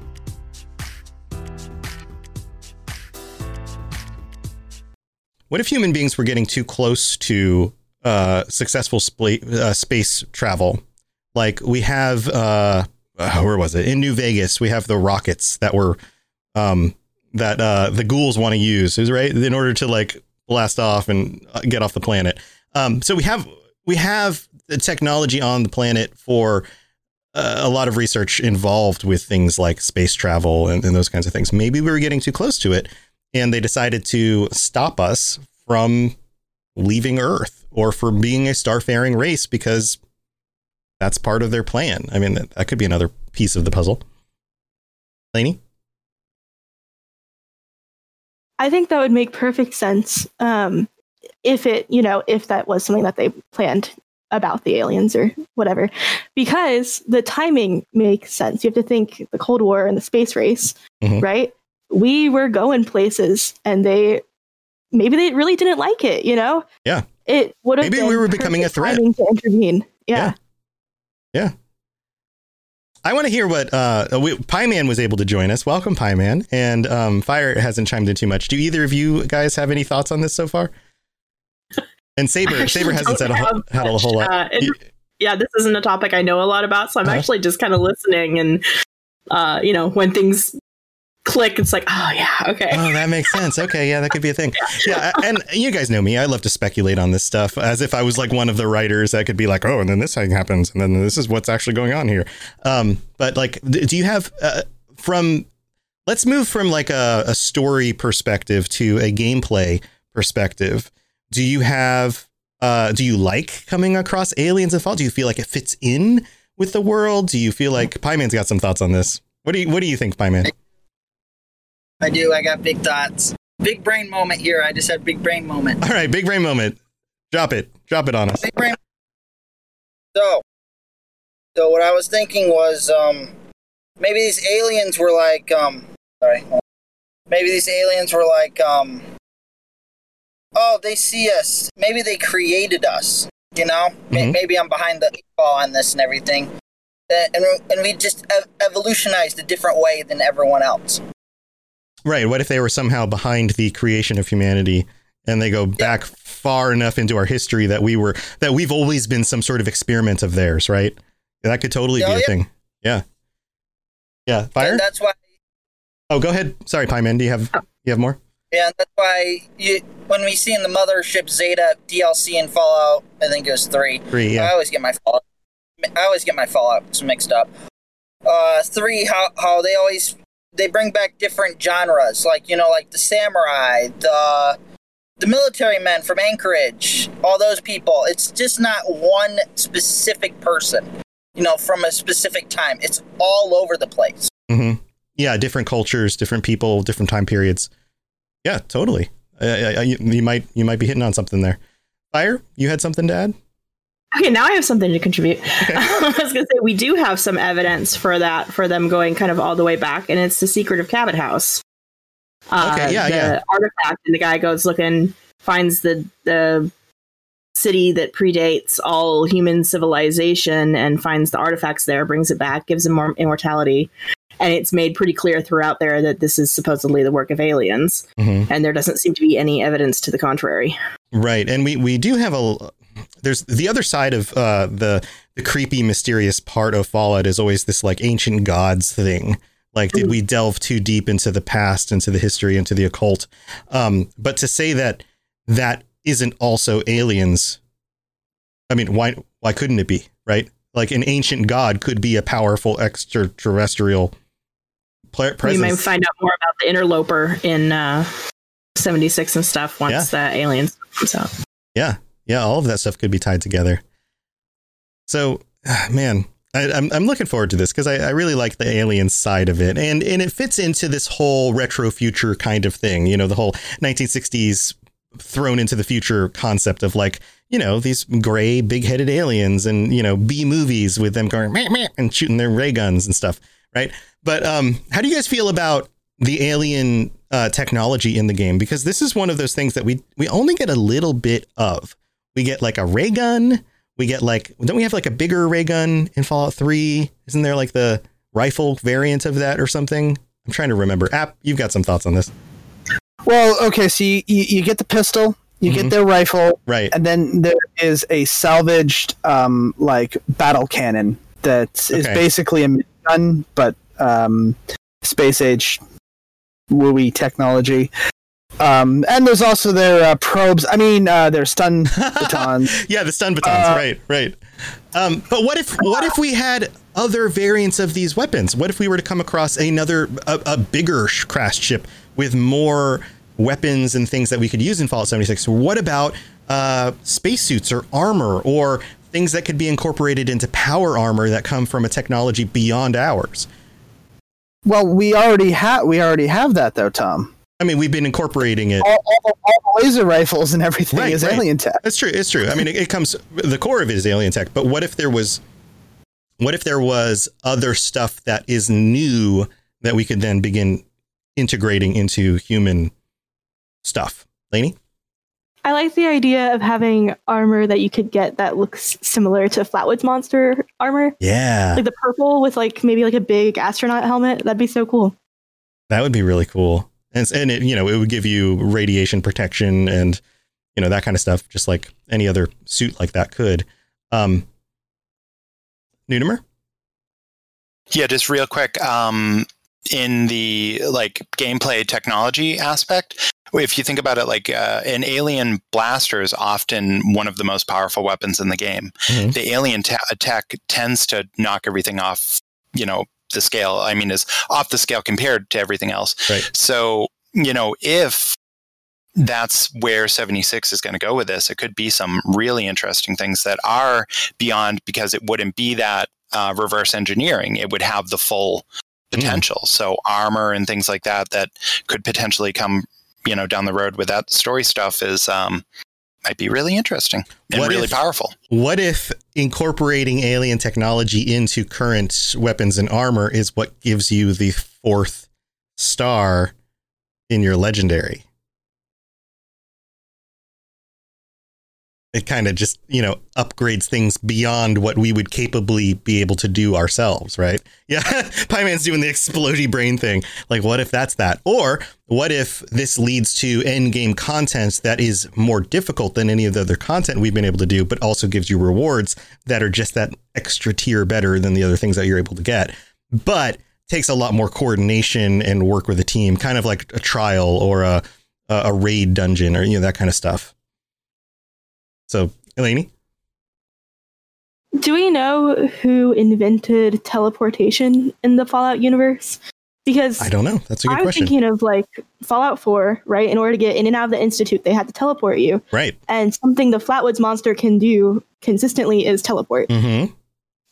What if human beings were getting too close to uh, successful spla- uh, space travel? Like we have, uh, uh, where was it in New Vegas? We have the rockets that were um, that uh, the ghouls want to use, right in order to like blast off and uh, get off the planet. Um, so we have we have the technology on the planet for uh, a lot of research involved with things like space travel and, and those kinds of things. Maybe we were getting too close to it, and they decided to stop us from leaving Earth or from being a starfaring race because that's part of their plan. I mean, that, that could be another piece of the puzzle. Lainey? I think that would make perfect sense um, if it, you know, if that was something that they planned about the aliens or whatever because the timing makes sense. You have to think the Cold War and the space race, Mhm. right? We were going places and they maybe they really didn't like it, you know? Yeah. It would have Maybe been we were becoming a threat. to intervene. Yeah. Yeah. I want to hear what uh, we, Pie Man was able to join us. Welcome, Pie Man. And um, Fire hasn't chimed in too much. Do either of you guys have any thoughts on this so far? And Saber, Saber hasn't said a whole, had a whole lot. uh, it- You- yeah, this isn't a topic I know a lot about, so I'm Uh-huh. actually just kind of listening. And uh, you know, when things click, it's like, oh yeah, okay. Oh, that makes sense. Okay, yeah, that could be a thing. Yeah, and you guys know me. I love to speculate on this stuff as if I was like one of the writers that could be like, oh, and then this thing happens, and then this is what's actually going on here. Um, but like, do you have uh, from? Let's move from like a, a story perspective to a gameplay perspective. Do you have? Uh, do you like coming across aliens and fall? Do you feel like it fits in with the world? Do you feel like Pie Man's got some thoughts on this? What do you What do you think, Pie Man? I do. I got big thoughts. Big brain moment here. I just had big brain moment. All right, big brain moment. Drop it. Drop it on us. Big brain. So, so what I was thinking was, um, maybe these aliens were like, um, sorry, maybe these aliens were like, um, oh, they see us. Maybe they created us. You know, Mhm. maybe I'm behind the ball on this and everything. And, and we just ev- evolutionized a different way than everyone else. Right. What if they were somehow behind the creation of humanity and they go back far enough into our history that we were that we've always been some sort of experiment of theirs, right? That could totally Oh, be a yeah. thing. Yeah. Yeah. Fire? And that's why Oh, go ahead. Sorry, Pie Man. Do you have you have more? Yeah, and that's why you when we see in the mothership Zeta DLC in Fallout, I think it was three. Three, yeah. I always get my Fallout. I always get my Fallouts mixed up. Uh, three, how how they always they bring back different genres, like you know, like the samurai, the the military men from Anchorage, all those people. It's just not one specific person, you know, from a specific time. It's all over the place. hmm Yeah, different cultures, different people, different time periods. Yeah, totally. Uh, uh, you, you might you might be hitting on something there. Fire, you had something to add? Okay, now I have something to contribute. I was going to say we do have some evidence for that for them going kind of all the way back, and it's the secret of Cabot House. Uh, Okay, yeah, the yeah. Artifact, and the guy goes looking, finds the the city that predates all human civilization, and finds the artifacts there, brings it back, gives them more immortality, and it's made pretty clear throughout there that this is supposedly the work of aliens, Mhm. and there doesn't seem to be any evidence to the contrary. Right, and we we do have a there's the other side of uh, the the creepy, mysterious part of Fallout is always this like ancient gods thing. Like, did we delve too deep into the past, into the history, into the occult? Um, but to say that that isn't also aliens, I mean, why why couldn't it be? Right, like an ancient god could be a powerful extraterrestrial pla- presence. We might find out more about the interloper in uh, 76 and stuff once the aliens comes out. Yeah, yeah, all of that stuff could be tied together. So, ah, man, I, I'm I'm looking forward to this because I, I really like the alien side of it, and and it fits into this whole retro future kind of thing. You know, the whole 1960s thrown into the future concept of like you know these gray big headed aliens and you know B movies with them going meh, meh, and shooting their ray guns and stuff, right? But um, how do you guys feel about the alien uh, technology in the game? Because this is one of those things that we we only get a little bit of. We get like a ray gun. We get like don't we have like a bigger ray gun in Fallout Three? Isn't there like the rifle variant of that or something? I'm trying to remember. App, you've got some thoughts on this, Well, okay, so you, you, you get the pistol, you Mhm. get their rifle, right? and then there is a salvaged um, like battle cannon that is Okay. basically a gun, but um, space age wooey technology. Um, and there's also their uh, probes. I mean, uh, their stun batons. yeah, the stun batons. Uh, right, right. Um, but what if what if we had other variants of these weapons? What if we were to come across another a, a bigger sh- crash ship with more weapons and things that we could use in Fallout 76? What about uh, spacesuits or armor or things that could be incorporated into power armor that come from a technology beyond ours? Well, we already have we already have that though, Tom. I mean, we've been incorporating it. All, all, the, all the laser rifles and everything Right, is right. alien tech. That's true. It's true. I mean, it, it comes. The core of it is alien tech. But what if there was, what if there was other stuff that is new that we could then begin integrating into human stuff? Laney? I like the idea of having armor that you could get that looks similar to Flatwoods monster armor. Yeah, Like the purple with like maybe like a big astronaut helmet. That'd be so cool. that would be really cool. And and it, you know, it would give you radiation protection and you know that kind of stuff, just like any other suit like that could. Um, Nudimer? Yeah, just real quick. Um, in the like gameplay technology aspect, if you think about it, like uh, an alien blaster is often one of the most powerful weapons in the game. Mhm. The alien ta- attack tends to knock everything off, you know, the scale. I mean, is off the scale compared to everything else. Right. So, you know, if that's where 76 is going to go with this, it could be some really interesting things that are beyond because it wouldn't be that uh, reverse engineering. It would have the full potential. So armor and things like that that could potentially come, you know, down the road with that story stuff is um, might be really interesting and What really if- powerful. What if incorporating alien technology into current weapons and armor is what gives you the fourth star in your legendary? It kind of just, you know, upgrades things beyond what we would capably be able to do ourselves, right? Yeah. Pie Man's doing the explodey brain thing. Like, what if that's that? Or what if this leads to end game content that is more difficult than any of the other content we've been able to do, but also gives you rewards that are just that extra tier better than the other things that you're able to get, but takes a lot more coordination and work with a team, kind of like a trial or a, a raid dungeon or you know that kind of stuff. So, Eleni, Do we know who invented teleportation in the Fallout universe? Because I don't know. That's a good question. I'm thinking of like Fallout 4, right? In order to get in and out of the Institute, they had to teleport you. right. And something the Flatwoods monster can do consistently is teleport. Mm-hmm.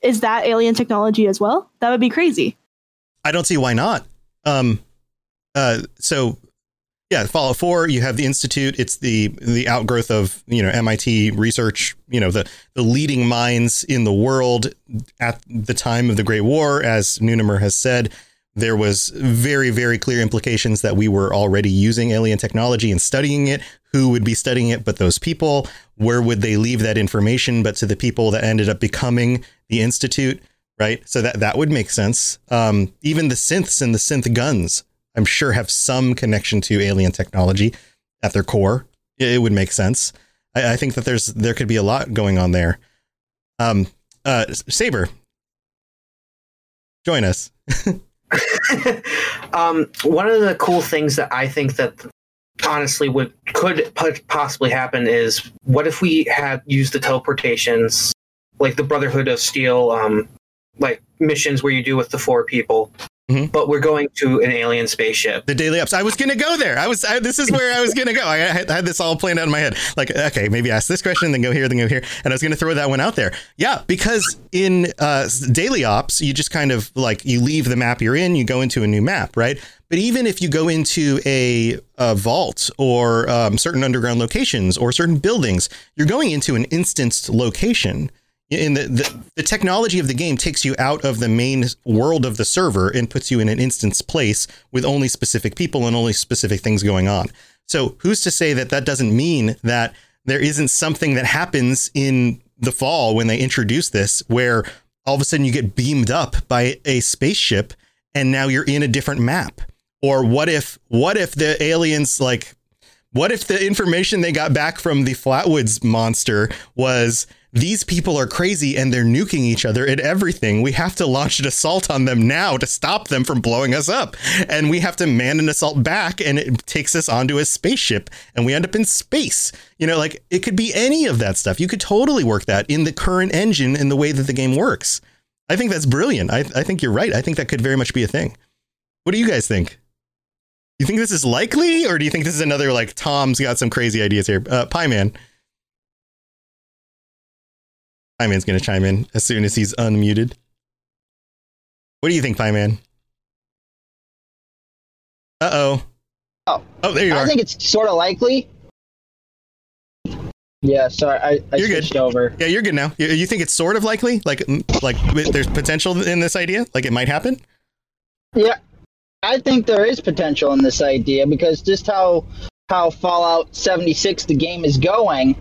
Is that alien technology as well? That would be crazy. I don't see why not. Um, uh, so yeah, Fallout Four. You have the Institute. It's the the outgrowth of you know MIT research. You know the the leading minds in the world at the time of the Great War, as Nunemer has said. There was very very clear implications that we were already using alien technology and studying it. Who would be studying it? But those people. Where would they leave that information? But to the people that ended up becoming the Institute right? So that that would make sense. Um, even the synths and the synth guns, I'm sure, have some connection to alien technology at their core. It, would make sense. I, I think that there's there could be a lot going on there. Um, uh, Saber, join us. um, one of the cool things that I think that honestly would could possibly happen is what if we had used the teleportations like the Brotherhood of Steel, um, like missions where you do with the four people, Mhm. but we're going to an alien spaceship. The daily ops. I was gonna go there. I was. I, this is where I was gonna go. I had, I had this all planned out in my head. Like, okay, maybe ask this question, then go here, then go here, and I was gonna throw that one out there. Yeah, because in uh, daily ops, you just kind of like you leave the map you're in, you go into a new map, right? But even if you go into a, a vault or um, certain underground locations or certain buildings, you're going into an instanced location. In the, the the technology of the game takes you out of the main world of the server and puts you in an instance place with only specific people and only specific things going on. So who's to say that that doesn't mean that there isn't something that happens in the fall when they introduce this where all of a sudden you get beamed up by a spaceship and now you're in a different map or what if what if the aliens like what if the information they got back from the flatwoods monster was these people are crazy and they're nuking each other and everything. We have to launch an assault on them now to stop them from blowing us up. And we have to man an assault back and it takes us onto a spaceship and we end up in space. You know, like it could be any of that stuff. You could totally work that in the current engine in the way that the game works. I think that's brilliant. I, I think you're right. I think that could very much be a thing. What do you guys think? You think this is likely, or do you think this is another like Tom's got some crazy ideas here? Uh, Pie Man. Pie Man's gonna chime in as soon as he's unmuted. What do you think, Pie Man? Uh oh. Oh, oh, there you go. I are. think it's sort of likely. Yeah, sorry, I, I You're switched good. over. Yeah, you're good now. You, you think it's sort of likely? Like, like there's potential in this idea? Like it might happen? Yeah, I think there is potential in this idea because just how how Fallout 76 the game is going,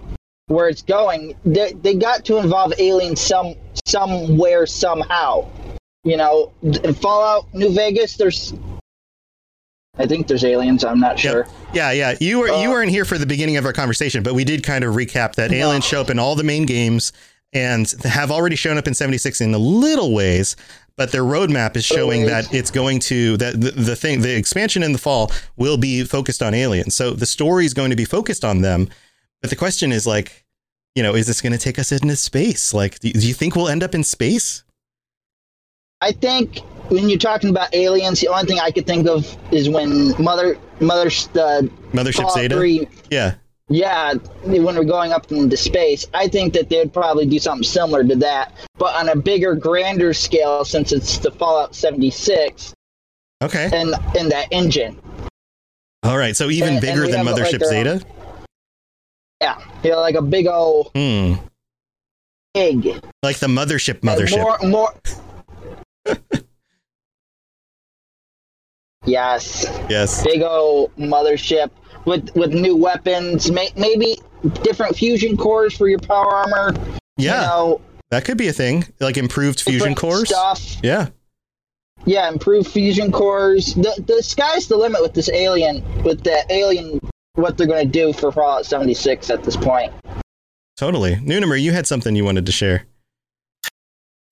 where it's going, they, they got to involve aliens some somewhere somehow. You know, in Fallout New Vegas, there's I think there's aliens. I'm not sure. Yeah, yeah. You were you Uh, weren't here for the beginning of our conversation, but we did kind of recap that aliens show up in all the main games and have already shown up in 76 in a little ways, but their roadmap is showing ways. that it's going to that the, the thing the expansion in the fall will be focused on aliens. So the story is going to be focused on them. But the question is like, you know, is this going to take us into space? Like do, do you think we'll end up in space? I think when you're talking about aliens, the only thing I could think of is when Mother Mother the Mothership Zeta? 3 Yeah. Yeah, when we're going up into space, I think that they'd probably do something similar to that, but on a bigger, grander scale, since it's the Fallout 76 Okay. and and that engine. All right. So even And- and bigger we than like, Mothership our- Zeta? Yeah, yeah, like a big old Hmm. egg. Like the mothership mothership. More, more. yes. Yes. Big old mothership with with new weapons, may, maybe different fusion cores for your power armor. Yeah. You know, That could be a thing, like improved fusion cores. Stuff. Yeah. Yeah, improved fusion cores. The the sky's the limit with this alien, with the alien, what they're going to do for Fallout 76 at this point. Totally. Noonamer, you had something you wanted to share.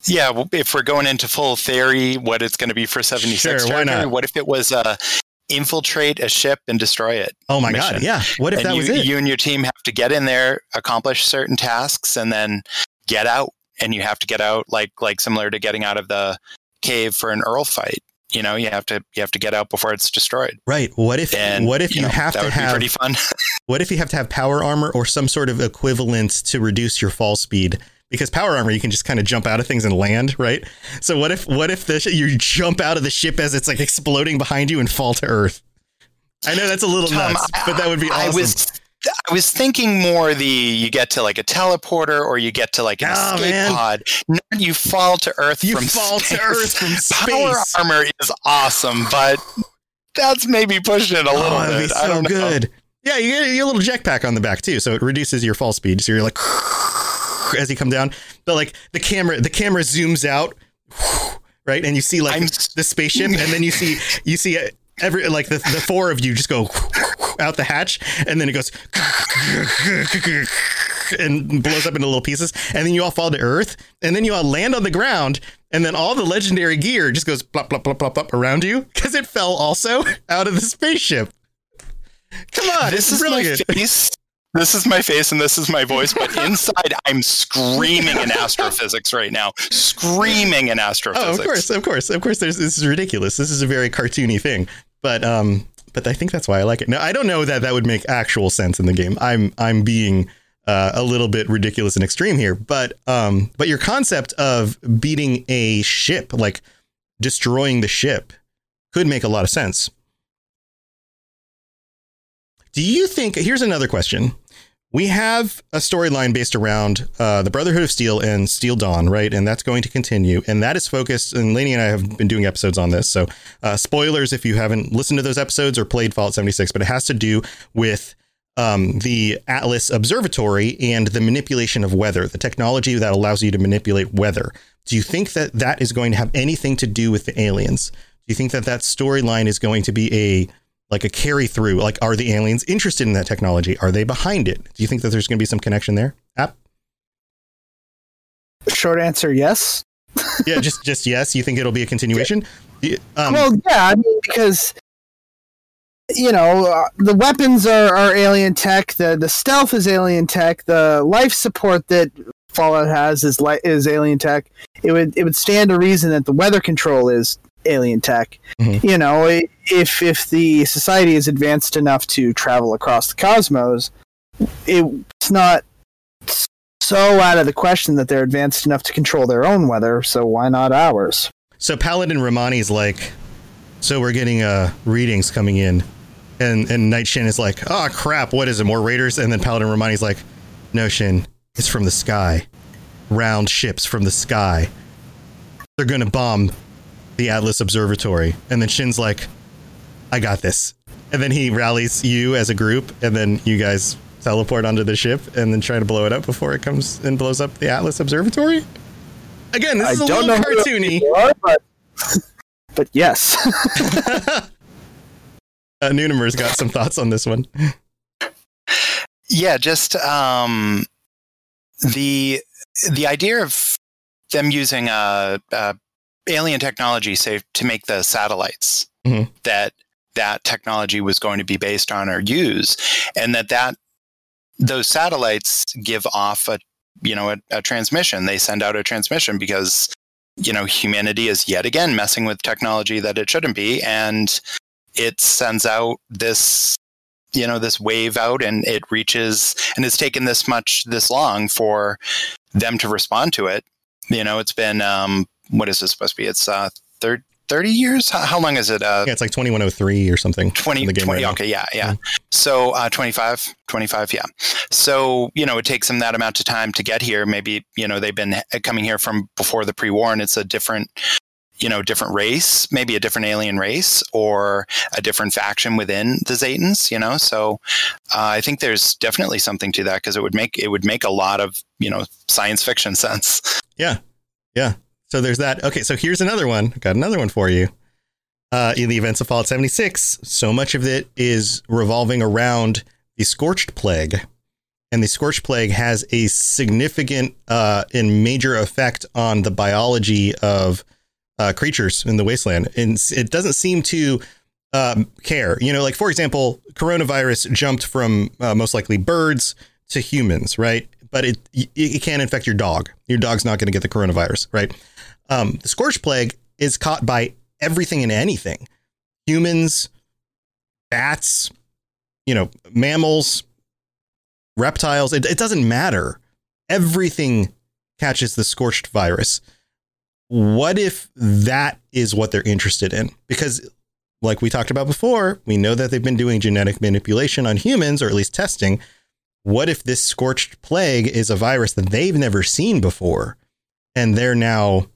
Yeah, if we're going into full theory, what it's going to be for 76 Sure, why not? what if it was uh, infiltrate a ship and destroy it? Oh my god, yeah. What if and that you, was it? You and your team have to get in there, accomplish certain tasks, and then get out. And you have to get out like like similar to getting out of the cave for an Earle fight. You know, you have to you have to get out before it's destroyed. Right. What if And what if you, know, have that to would have be pretty fun. what if you have to have power armor or some sort of equivalent to reduce your fall speed? Because power armor, you can just kind of jump out of things and land, right? So what if what if the sh- you jump out of the ship as it's like exploding behind you and fall to Earth? I know that's a little Tom, nuts, but that would be I awesome. was I was thinking more the you get to like a teleporter or you get to like an Oh, escape man. pod. Not you fall to Earth You from fall to. Earth from Power space. armor is awesome, but that's maybe pushing it a oh, little oh, bit. be I don't know. good. Yeah, you get, a little jetpack on the back too, so it reduces your fall speed. So you're like as you come down, but like the camera, the camera zooms out, right, and you see like I'm the spaceship, and then you see you see every like the, the four of you just go out the hatch, and then it goes and blows up into little pieces, and then you all fall to Earth, and then you all land on the ground, and then all the legendary gear just goes plop plop plop plop plop around you because it fell also out of the spaceship. Come on, This is brilliant. my face. This is my face and this is my voice, but inside I'm screaming in astrophysics right now. Screaming in astrophysics. Oh, of course, of course, of course. There's, this is ridiculous. This is a very cartoony thing, but um, but I think that's why I like it. Now, I don't know that that would make actual sense in the game. I'm I'm being uh, a little bit ridiculous and extreme here, but um, but your concept of beating a ship, like destroying the ship, could make a lot of sense. Do you think? Here's another question. We have a storyline based around uh, the Brotherhood of Steel and Steel Dawn, right? And that's going to continue. And that is focused, and Lainey and I have been doing episodes on this. So, uh, spoilers if you haven't listened to those episodes or played Fallout 76, but it has to do with um, the Atlas Observatory and the manipulation of weather, the technology that allows you to manipulate weather. Do you think that that is going to have anything to do with the aliens? Do you think that that storyline is going to be a like a carry through? Like, are the aliens interested in that technology? Are they behind it? Do you think that there's going to be some connection there? App? Short answer, yes. Yeah, just just yes. You think it'll be a continuation? Yeah, Um, well, yeah, I mean, because you know uh, the weapons are, are alien tech, the the stealth is alien tech, the life support that Fallout has is li- is alien tech. It would it would stand to reason that the weather control is alien tech. Mhm. You know, if if the society is advanced enough to travel across the cosmos, it's not so out of the question that they're advanced enough to control their own weather. So why not ours? so Paladin Rahmani's like, so we're getting uh readings coming in. And and Knight Shin is like, oh crap, what is it? More raiders? And then Paladin Rahmani's like, no Shin, it's from the sky. Round ships from the sky. They're gonna bomb the Atlas Observatory. And then Shin's like, I got this. And then he rallies you as a group, and then you guys teleport onto the ship and then try to blow it up before it comes and blows up the Atlas Observatory. Again, this I is a don't little know cartoony. you are, but, but yes. Uh, Noonimer's got some thoughts on this one. Yeah, just um, the the idea of them using a, uh, alien technology, say, to make the satellites Mhm. that that technology was going to be based on or use, and that that those satellites give off a you know a, a transmission. They send out a transmission because you know humanity is yet again messing with technology that it shouldn't be, and it sends out this you know this wave out and it reaches and it's taken this much this long for them to respond to it you know it's been um what is this supposed to be? It's uh thir- 30 years? How, how long is it uh? Yeah, it's like 2103 or something. 20, in the game 20 right okay yeah yeah. So uh 25 25 yeah. So you know it takes them that amount of time to get here. Maybe you know they've been coming here from before the pre-war and it's a different you know different race maybe a different alien race or a different faction within the Zetans, you know? So uh, I think there's definitely something to that because it would make it would make a lot of you know science fiction sense. Yeah. Yeah. So there's that. Okay, so here's another one. Got another one for you. Uh, in the events of Fallout 76, so much of it is revolving around the Scorched Plague. And the Scorched Plague has a significant uh, and major effect on the biology of uh, creatures in the wasteland. And it doesn't seem to um, care. You know, like, for example, coronavirus jumped from uh, most likely birds to humans, right? But it, it, it can't infect your dog. Your dog's not going to get the coronavirus, right? Um, the Scorched Plague is caught by everything and anything humans, bats, you know, mammals, reptiles. It, it doesn't matter. Everything catches the scorched virus. What if that is what they're interested in? Because, like we talked about before, we know that they've been doing genetic manipulation on humans, or at least testing. What if this scorched plague is a virus that they've never seen before, and they're now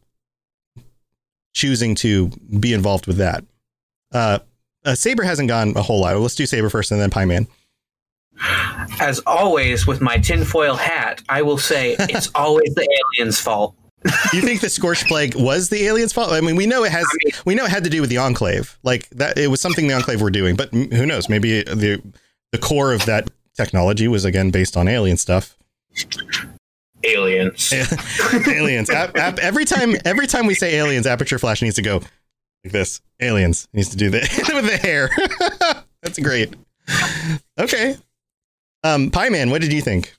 choosing to be involved with that? Uh, uh, Saber hasn't gone a whole lot. Let's do Saber first, and then Pie Man. As always, with my tinfoil hat, I will say it's always the aliens' fault. you think the scorch plague was the aliens' fault? I mean, we know it has. We know it had to do with the enclave. Like that, it was something the enclave were doing. But who knows? Maybe the the core of that technology was again based on alien stuff. Aliens. aliens. Ap- ap- every time, every time we say aliens, Aperture Flash needs to go like this. Aliens needs to do that with the hair. That's great. Okay. Um, Pie Man, what did you think?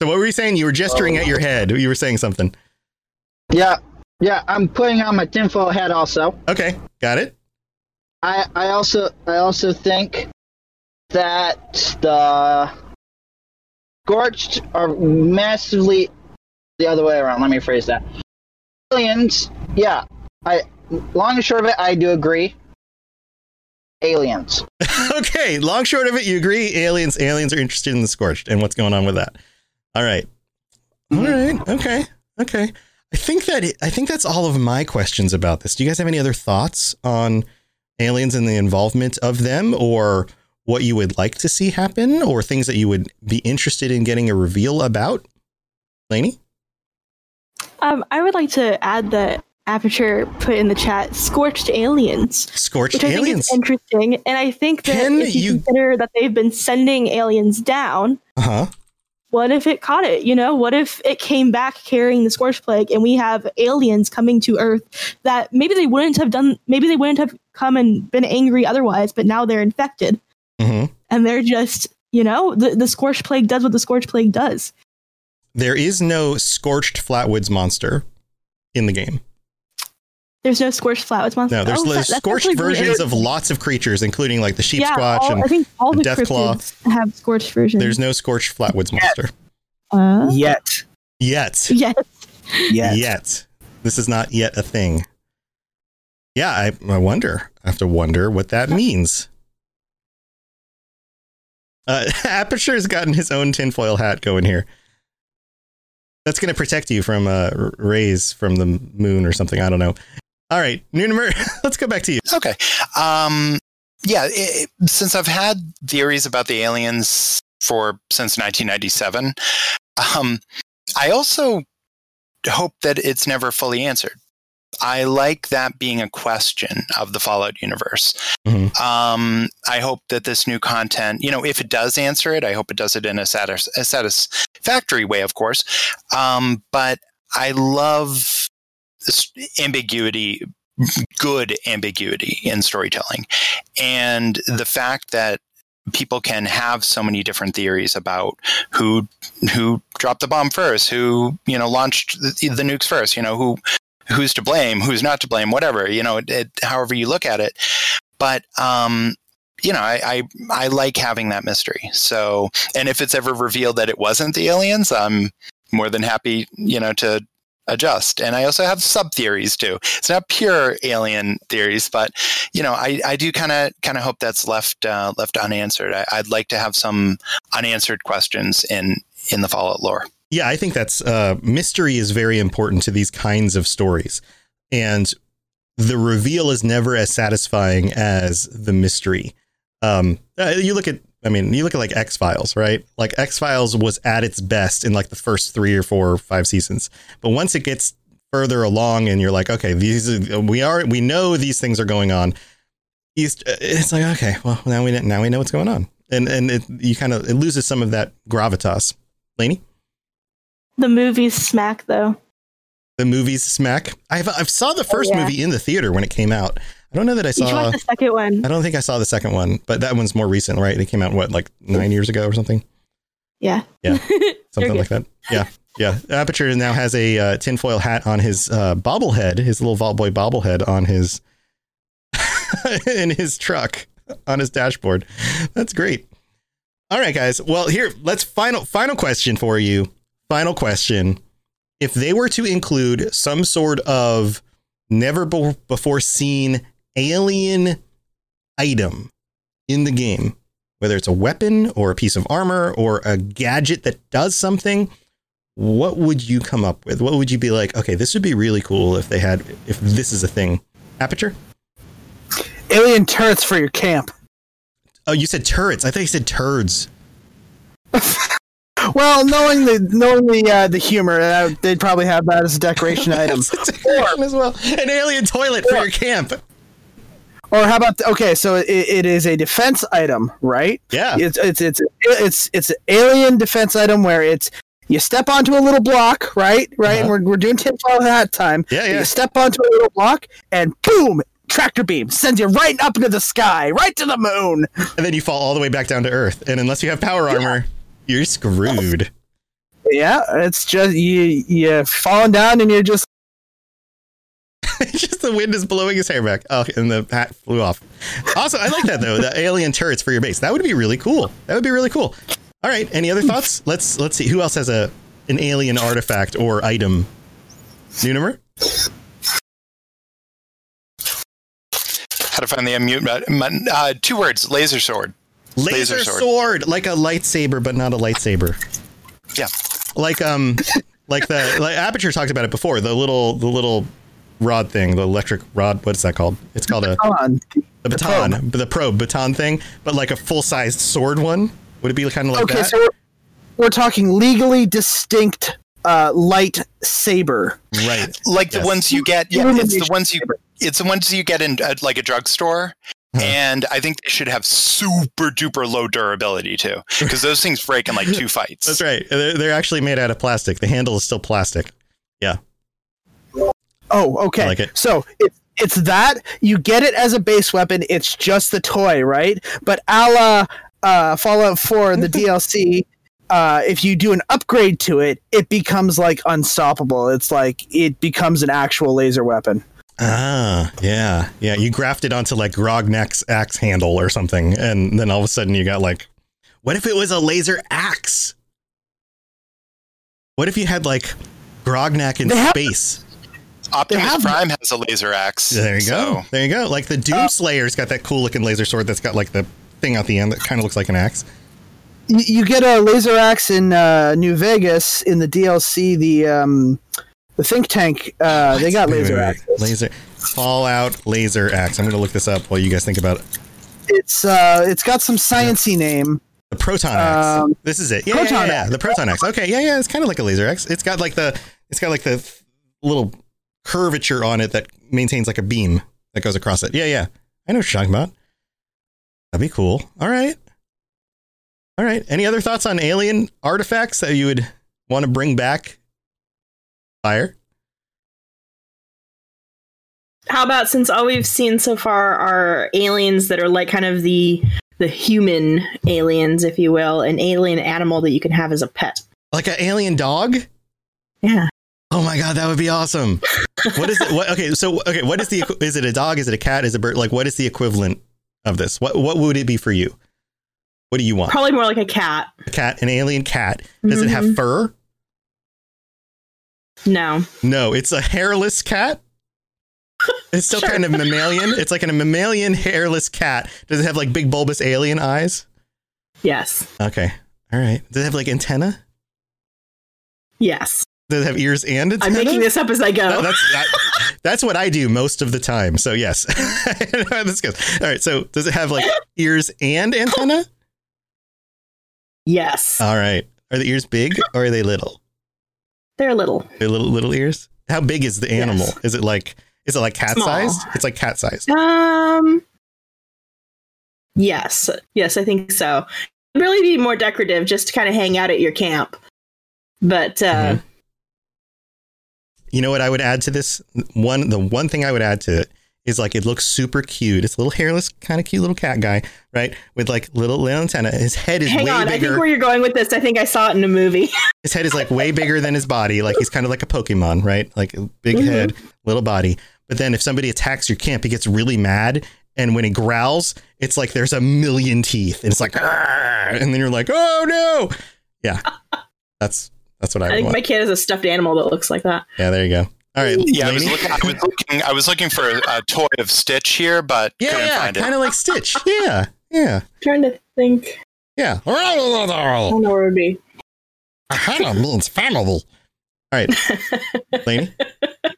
So, what were you saying? You were gesturing at your head. You were saying something. Yeah, yeah. I'm putting on my tinfoil hat also. Okay, got it. I I also I also think that the scorched are massively the other way around. Let me phrase that. Aliens, yeah. I long and short of it, I do agree. Aliens. okay, long short of it, you agree. Aliens, aliens are interested in the scorched and what's going on with that. All right, all right, okay, okay. I think that I think that's all of my questions about this. Do you guys have any other thoughts on aliens and the involvement of them, or what you would like to see happen, or things that you would be interested in getting a reveal about? Lainey, Um, I would like to add that Aperture put in the chat scorched aliens. scorched which I think aliens. is interesting. And I think that Can if you, you- consider that they've been sending aliens down, Uh huh. what if it caught it? You know, what if it came back carrying the scorch plague and we have aliens coming to Earth that maybe they wouldn't have done, maybe they wouldn't have come and been angry otherwise, but now they're infected Mm-hmm. and they're just, you know, the, the scorch plague does what the scorch plague does. There is no scorched flatwoods monster in the game. There's no scorched flatwoods monster. No, there's Oh, that- scorched actually really versions of lots of creatures, including like the sheep yeah, squatch all, and I think all the Deathclaw. cryptids have scorched versions. There's no scorched flatwoods monster uh, Yet. yet. yes. Yet. Yet. This is not yet a thing. Yeah, I, I wonder. I have to wonder what that means. Uh, Aperture's gotten his own tinfoil hat going here. That's going to protect you from uh, rays from the moon or something. I don't know. All right, Nunimer, let's go back to you. Okay. Um, yeah, it, since I've had theories about the aliens for since 1997, um, I also hope that it's never fully answered. I like that being a question of the Fallout universe. Mhm. Um, I hope that this new content, you know, if it does answer it, I hope it does it in a, satis- a satisfactory way, of course. Um, but I love ambiguity, good ambiguity in storytelling, and the fact that people can have so many different theories about who who dropped the bomb first, who you know launched the, the nukes first, you know who who's to blame, who's not to blame, whatever you know, it, however you look at it. But um, you know, I, I I like having that mystery. So, and if it's ever revealed that it wasn't the aliens, I'm more than happy, you know, to adjust. And I also have sub theories too. It's not pure alien theories, but you know, I, I do kind of kind of hope that's left uh, left unanswered. I, I'd like to have some unanswered questions in in the Fallout lore. Yeah, I think that's uh, mystery is very important to these kinds of stories, and the reveal is never as satisfying as the mystery. Um, uh, you look at, I mean, you look at like X Files, right? Like X Files was at its best in like the first three or four or five seasons, but once it gets further along, and you're like, okay, these are, we are we know these things are going on. It's, it's like okay, well now we now we know what's going on, and and it, you kind of it loses some of that gravitas. Laney? The movies smack though. the movies smack. I've I've saw the first Oh, yeah. movie in the theater when it came out. I don't know that I saw. the second one. I don't think I saw the second one, but that one's more recent, right? It came out what like nine years ago or something, Yeah. Yeah. something like that. Yeah, yeah. Aperture now has a uh, tinfoil hat on his uh, bobblehead, his little Vault Boy bobblehead on his in his truck on his dashboard. That's great. All right, guys. Well, here let's final final question for you. Final question: If they were to include some sort of never be- before seen alien item in the game, whether it's a weapon or a piece of armor or a gadget that does something, what would you come up with? What would you be like? Okay, this would be really cool if they had if this is a thing. Aperture? Alien turrets for your camp. Oh, you said turrets. I thought you said turds. Well, knowing the knowing the uh, the humor, uh, they'd probably have that as a decoration item. A decoration as well. An alien toilet for your camp. Or how about okay? So it, it is a defense item, right? Yeah. It's it's it's it's it's an alien defense item where it's you step onto a little block, right? Right. Uh-huh. And we're we're doing tinfoil hat time. Yeah, yeah. You step onto a little block, and boom, tractor beam sends you right up into the sky, right to the moon. And then you fall all the way back down to Earth. And unless you have power armor, you're screwed. Yeah, it's just you you falling down, and you're just It's just the wind is blowing his hair back. Oh, and the hat flew off. Also, I like that though. The alien turrets for your base. That would be really cool. That would be really cool. All right. Any other thoughts? Let's let's see. Who else has a an alien artifact or item? New number? How to find the unmute button? Uh, two words: laser sword. Laser, Laser sword. sword. like a lightsaber, but not a lightsaber. Yeah. Like um, like the like Aperture talked about it before. The little the little rod thing, the electric rod. What's that called? It's called a on. the baton, the probe baton thing, but like a full sized sword one. Would it be kind of like okay, that? so we're, we're talking legally distinct uh, light saber. right. like the ones you get. Yeah, it's the ones you. It's the ones you get in uh, like a drugstore. Huh. And I think they should have super duper low durability too, because those things break in like two fights. That's right. They're, they're actually made out of plastic. The handle is still plastic. Yeah. Oh, okay. I like it. So it's it's that you get it as a base weapon. It's just the toy, right? But a la uh, Fallout 4, the DLC, uh, if you do an upgrade to it, it becomes like unstoppable. It's like it becomes an actual laser weapon. Ah, yeah, yeah. You grafted onto like Grognak's axe handle or something, and then all of a sudden you got like, what if it was a laser axe? What if you had like Grognak in have- space? Optimus have- Prime has a laser axe. There you so- go. There you go. Like the Doom Slayer's got that cool looking laser sword that's got like the thing out the end that kind of looks like an axe. you, you get a laser axe in uh, New Vegas in the DLC. The um, the think tank. Uh, they got laser wait, wait. axes. Laser Fallout laser axe. I'm gonna look this up while you guys think about it. It's uh, it's got some sciency name. The proton axe. Um, this is it. Yeah, yeah, proton yeah, yeah. axe. The proton axe. Okay, yeah, yeah. It's kind of like a laser axe. It's got like the it's got like the little curvature on it that maintains like a beam that goes across it. Yeah, yeah. I know what you're talking about. That'd be cool. All right. All right. Any other thoughts on alien artifacts that you would want to bring back? Fire. How about since all we've seen so far are aliens that are like kind of the the human aliens, if you will, an alien animal that you can have as a pet. Like an alien dog? Yeah. Oh my god, that would be awesome. What is it? What, okay, so okay, what is the is it a dog? Is it a cat? Is it a bird? Like, what is the equivalent of this? What what would it be for you? What do you want? Probably more like a cat. A cat, an alien cat. Does it have Mhm. fur? No. No, it's a hairless cat. It's still kind of mammalian. It's like a mammalian hairless cat. Does it have like big bulbous alien eyes? Yes. Okay. All right. Does it have like antenna? Yes. Does it have ears and antenna? I'm making this up as I go. No, that's that, that's what I do most of the time. So yes, this goes. All right. So does it have like ears and antenna? yes. All right. Are the ears big or are they little? They're little. They're little little ears. How big is the animal? Is it like is it like cat Small. sized? It's like cat sized. Um. Yes. Yes, I think so. It'd really be more decorative, just to kind of hang out at your camp. But uh, Mhm. You know what I would add to this? One the one thing I would add to it is like it looks super cute. It's a little hairless, kind of cute little cat guy, right? With like little little antenna. His head is hang way on, I think where you're going with this, I think I saw it in a movie. His head is like way bigger than his body. Like he's kind of like a Pokemon, right? Like a big Mhm. head, little body. But then if somebody attacks your camp, he gets really mad. And when he growls, it's like there's a million teeth. And it's like, and then you're like, oh no. Yeah. That's that's what I, I think want. my kid has a stuffed animal that looks like that. yeah, there you go. All right. Yeah, I was, looking, I was looking. I was looking for a, a toy of Stitch here, but Yeah, couldn't yeah, kind of like Stitch. Yeah, yeah, trying to think. yeah. I don't know where it would be. Ohana means family. All right, Lainey.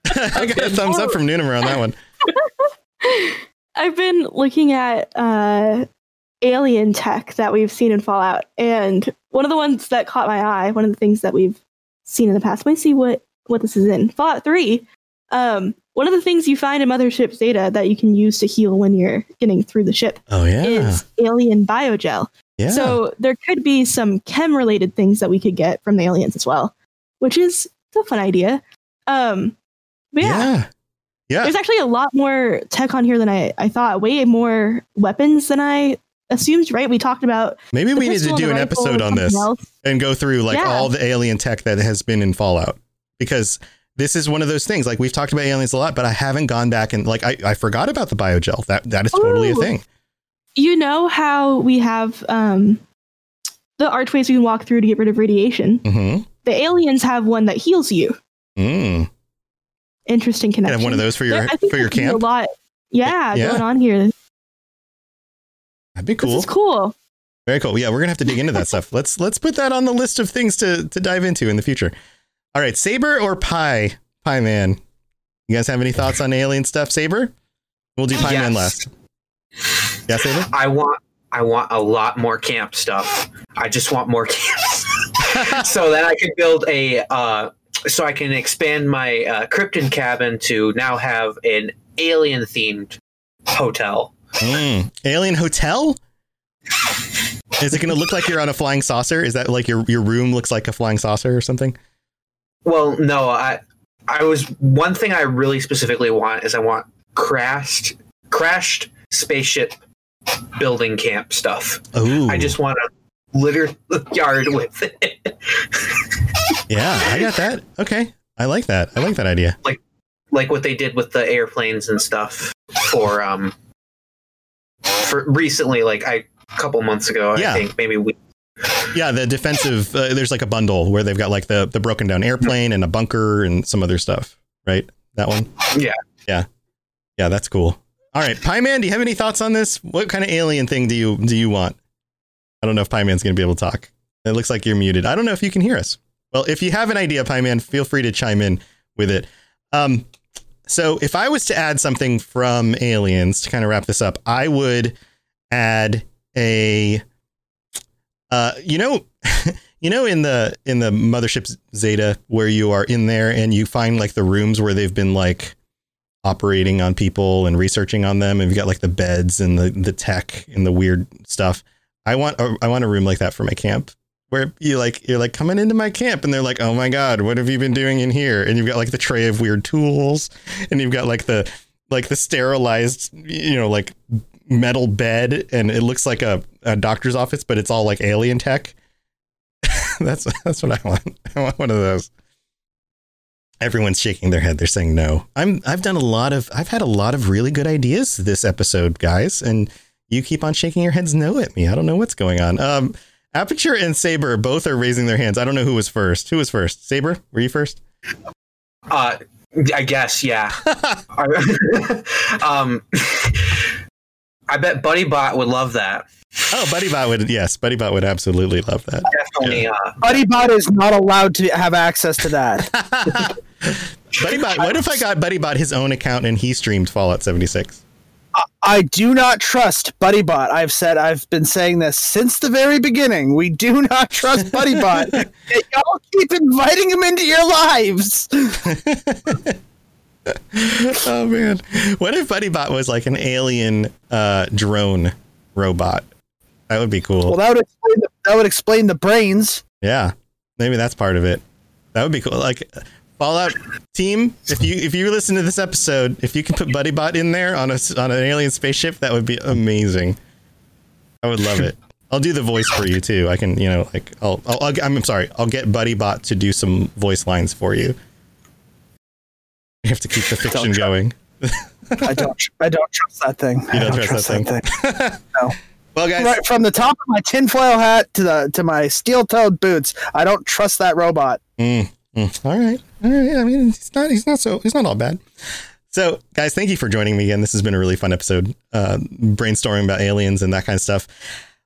I got a thumbs up from Noonan on that one. I've been looking at uh, alien tech that we've seen in Fallout, and one of the ones that caught my eye, one of the things that we've seen in the past. Let me see what what this is in Fallout Three. Um, one of the things you find in Mothership Zeta that you can use to heal when you're getting through the ship Oh yeah, is alien biogel. yeah. So there could be some chem related things that we could get from the aliens as well, which is a fun idea. Um, yeah, yeah, yeah. there's actually a lot more tech on here than I, I thought. Way more weapons than I assumed, right? We talked about. Maybe we need to do an episode on this else. and go through like Yeah. all the alien tech that has been in Fallout because this is one of those things. Like we've talked about aliens a lot, but I haven't gone back and like I, I forgot about the biogel. That that is totally a thing. You know how we have um, the archways we can walk through to get rid of radiation? Mm-hmm. The aliens have one that heals you. Mm. Interesting connection. have one of those for your There- I think for your there could be camp. A lot. Yeah, Yeah. going on here. That'd be This cool. is cool. Very cool. Yeah, we're gonna have to dig into that stuff. Let's let's put that on the list of things to to dive into in the future. All right, Saber or Pie? Pie Man. You guys have any thoughts on alien stuff? Saber. We'll do Pie Man Yes. last. Yeah, Saber. I want I want a lot more camp stuff. I just want more camps. so that I can build a uh so I can expand my uh, Krypton cabin to now have an alien themed hotel. Mm. Alien Hotel. Is it gonna look like you're on a flying saucer? Is that like your your room looks like a flying saucer or something? Well, no, I I was one thing I really specifically want is I want crashed crashed spaceship building camp stuff. Oh, I just want to litter the yard with it. yeah, I got that. Okay, I like that. I like that idea. like like what they did with the airplanes and stuff for um for recently like I a couple months ago Yeah. I think maybe we Yeah, the defensive. Uh, there's like a bundle where they've got like the the broken down airplane and a bunker and some other stuff. Right, that one. Yeah. yeah, yeah. That's cool. All right, Pie Man, do you have any thoughts on this? What kind of alien thing do you do you want? I don't know if Pie Man's going to be able to talk. It looks like you're muted. I don't know if you can hear us. Well, if you have an idea, Pie Man, feel free to chime in with it. Um, so if I was to add something from Aliens to kind of wrap this up, I would add a, uh, you know, you know, in the in the mothership Zeta, where you are in there and you find like the rooms where they've been like operating on people and researching on them, and you've got like the beds and the the tech and the weird stuff. I want a, I want a room like that for my camp where you like you're like coming into my camp and they're like, "Oh my god, what have you been doing in here?" And you've got like the tray of weird tools and you've got like the like the sterilized, you know, like metal bed and it looks like a, a doctor's office, but it's all like alien tech. that's that's what I want. I want one of those. Everyone's shaking their head. They're saying no. I'm I've done a lot of I've had a lot of really good ideas this episode, guys, and you keep on shaking your heads no at me. I don't know what's going on. Um Aperture and Saber both are raising their hands. I don't know who was first. Who was first? Saber, were you first? Uh, I guess, yeah. um, I bet Buddy Bot would love that. Oh, Buddy Bot would. Yes, Buddy Bot would absolutely love that. Definitely. Uh, BuddyBot is not allowed to have access to that. Buddy Bot, What if I got Buddy Bot his own account and he streamed Fallout 76? I do not trust BuddyBot. I've said I've been saying this since the very beginning. We do not trust BuddyBot. Y'all keep inviting him into your lives. oh man, what if BuddyBot was like an alien uh, drone robot? That would be cool. Well, that would explain the, that would explain the brains. Yeah, maybe that's part of it. That would be cool. Like Fallout team, if you if you listen to this episode, if you can put BuddyBot in there on a on an alien spaceship, that would be amazing. I would love it. I'll do the voice for you too. I can, you know, like I'll, I'll, I'll I'm sorry, I'll get BuddyBot to do some voice lines for you. You have to keep the fiction Don't going. I don't. I don't trust that thing. You don't don't trust trust that that thing. no. Well, guys, Right from the top of my tinfoil hat to the to my steel-toed boots, I don't trust that robot. Mm, mm. All right, all right. I mean, he's not. He's not so. He's not all bad. So, guys, thank you for joining me again. This has been a really fun episode, uh, brainstorming about aliens and that kind of stuff.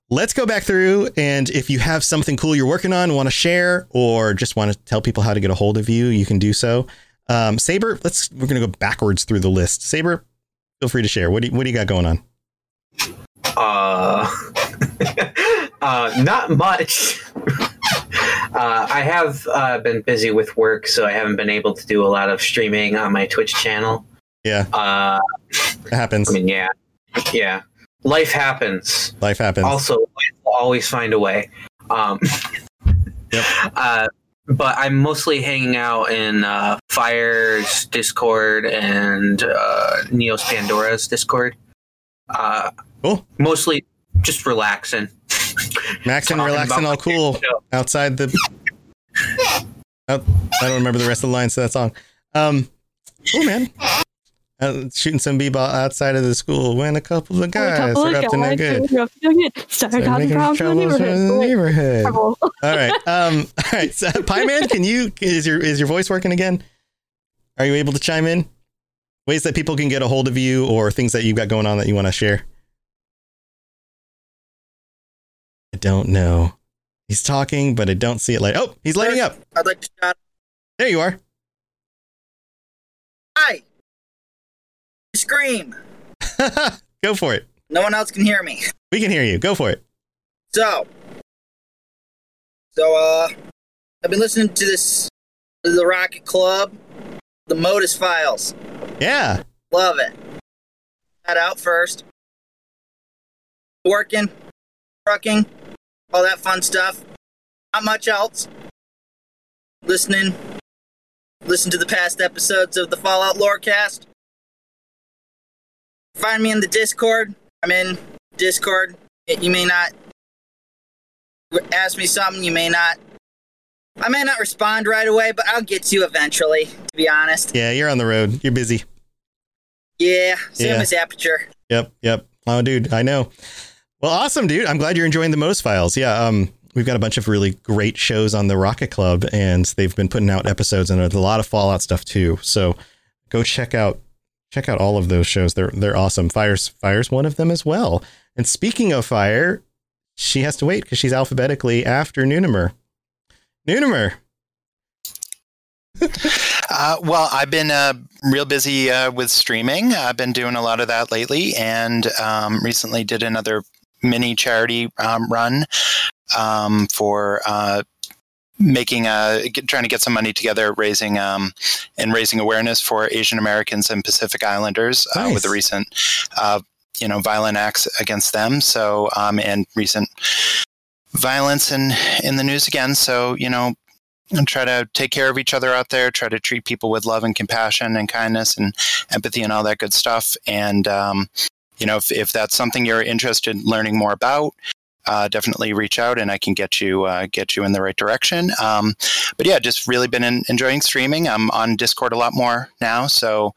Let's go back through, and if you have something cool you're working on, want to share, or just want to tell people how to get a hold of you, you can do so. Um, Saber, let's. We're gonna go backwards through the list. Saber, feel free to share. What do you, What do you got going on? uh, uh, not much. uh, I have uh, been busy with work, so I haven't been able to do a lot of streaming on my Twitch channel. Yeah, Uh, it happens. I mean, yeah, yeah. Life happens. Life happens. Also, life will always find a way. Um, uh, but I'm mostly hanging out in uh, Fire's Discord and uh, Neos Pandora's Discord. Uh, cool. Mostly just relaxing. Maxing, relaxing, all cool show. outside the. Oh, I don't remember the rest of the lines to that song. Um, cool man. Uh, shooting some b-ball outside of the school when a couple of guys couple are of up to no guys good. up to no good. Started Started causing problems in the troubles in the neighborhood. neighborhood. All right. Um, all right. So, Pie Man, can you is your is your voice working again? Are you able to chime in? Ways that people can get a hold of you or things that you've got going on that you want to share? I don't know. He's talking, but I don't see it light. Oh, he's lighting up. I'd like to shout There you are. Hi! Scream! Go for it. No one else can hear me. We can hear you. Go for it. So, so uh, I've been listening to this, the Rocket Club, the Modus Files. Yeah. Love it. That out first. Working, trucking, all that fun stuff. Not much else. Listening. Listen to the past episodes of the Fallout Lorecast. Find me in the Discord. I'm in Discord. You may not ask me something, you may not. I may not respond right away, but I'll get to you eventually, to be honest. Yeah, you're on the road. You're busy. Yeah, same Yeah. as Aperture. Yep, yep. Oh, dude, I know. Well, awesome, dude. I'm glad you're enjoying the Most Files. Yeah, um, we've got a bunch of really great shows on the Rocket Club, and they've been putting out episodes, and there's a lot of Fallout stuff too. So go check out check out all of those shows. They're they're awesome. Fire's Fire's one of them as well. And speaking of Fire, she has to wait because she's alphabetically after Nunimer. Nunimer. Uh, well, I've been uh, real busy uh, with streaming. I've been doing a lot of that lately, and um, recently did another mini charity um, run um, for uh, making a get, trying to get some money together, raising um, and raising awareness for Asian Americans and Pacific Islanders uh, with the recent uh, you know violent acts against them. So um, and recent violence in in the news again. So you know and try to take care of each other out there, try to treat people with love and compassion and kindness and empathy and all that good stuff. And, um, you know, if, if that's something you're interested in learning more about, uh, definitely reach out and I can get you uh, get you in the right direction. Um, but yeah, just really been in, enjoying streaming. I'm on Discord a lot more now, so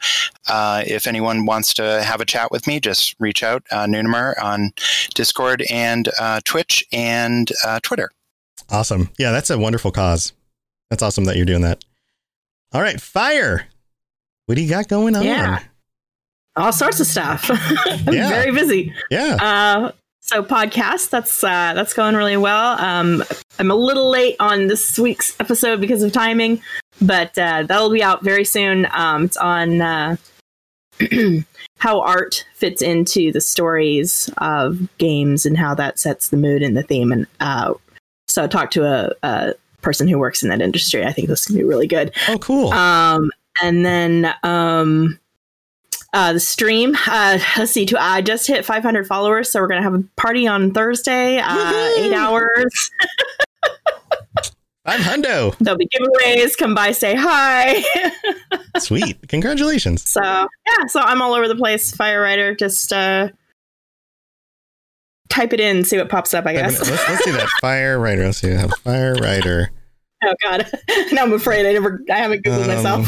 uh, if anyone wants to have a chat with me, just reach out. Uh, Nunimer on Discord and uh, Twitch and uh, Twitter. Awesome. Yeah, that's a wonderful cause. That's awesome that you're doing that. All right, fire. What do you got going on? Yeah. All sorts of stuff. I'm Yeah. very busy. Yeah. Uh, so podcast that's uh, that's going really well. Um, I'm a little late on this week's episode because of timing, but uh, that'll be out very soon. Um, it's on uh, how art fits into the stories of games and how that sets the mood and the theme. And uh, so, I talked to a, a person who works in that industry. I think this can be really good. Oh, cool. Um, and then um, uh, the stream. Uh, let's see. To, I just hit 500 followers, so we're gonna have a party on Thursday. Uh, eight hours. I'm Hundo. There'll be giveaways. Come by, say hi. Sweet. Congratulations. so yeah, so I'm all over the place. Fire writer, just uh, type it in, see what pops up. I Let's, guess. let's see that. Fire writer. Let's see. Have fire writer. oh god, now I'm afraid. I never. I haven't googled Um, myself.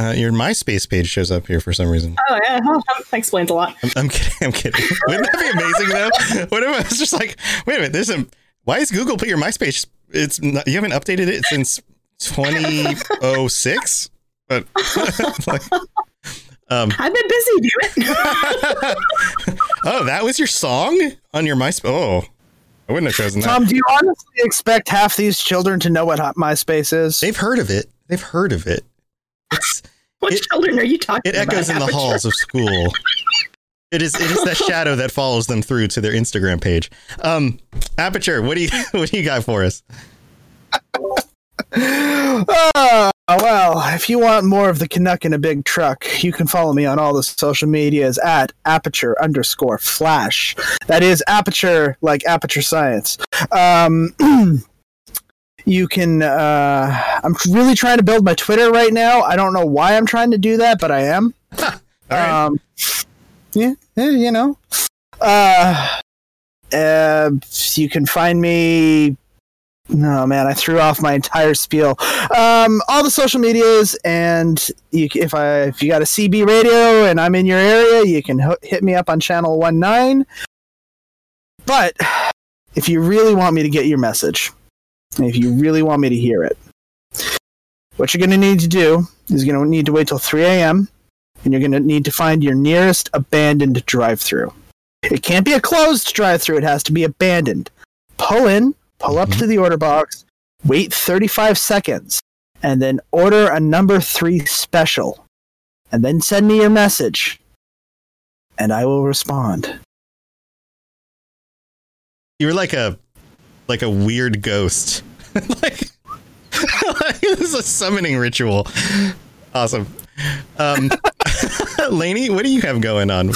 Uh, your MySpace page shows up here for some reason. oh yeah, well, that explains a lot. I'm, I'm kidding. I'm kidding. Wouldn't that be amazing though? What if I was just like, wait a minute? There's a. Why is Google put your MySpace? It's not, you haven't updated it since 2006. But like, um, I've been busy doing. oh, that was your song on your MySpace. Oh, I wouldn't have chosen that. Tom, do you honestly expect half these children to know what MySpace is? They've heard of it. They've heard of it. It's, what It- children are you talking about? it about? echoes in the halls of school. It is. It is that shadow that follows them through to their Instagram page. Um, Aperture, what do you what do you got for us? Oh, well, if you want more of the Canuck in a big truck, you can follow me on all the social medias at aperture underscore flash. That is aperture like aperture science. Um, you can, uh, I'm really trying to build my Twitter right now. I don't know why I'm trying to do that, but I am. Right. Um, yeah, yeah, you know. Uh, uh, you can find me. No man, I threw off my entire spiel. Um, all the social medias, and you, if I if you got a CB radio and I'm in your area, you can ho- hit me up on channel one nine. But if you really want me to get your message, if you really want me to hear it, what you're going to need to do is you're going to need to wait till 3 a.m and you're going to need to find your nearest abandoned drive-through. It can't be a closed drive-through; it has to be abandoned. Pull in, pull up mm-hmm. to the order box, wait 35 seconds, and then order a number three special, and then send me your message, and I will respond. You're like a like a weird ghost. like, like this is a summoning ritual. Awesome. Um, Lainey, what do you have going on?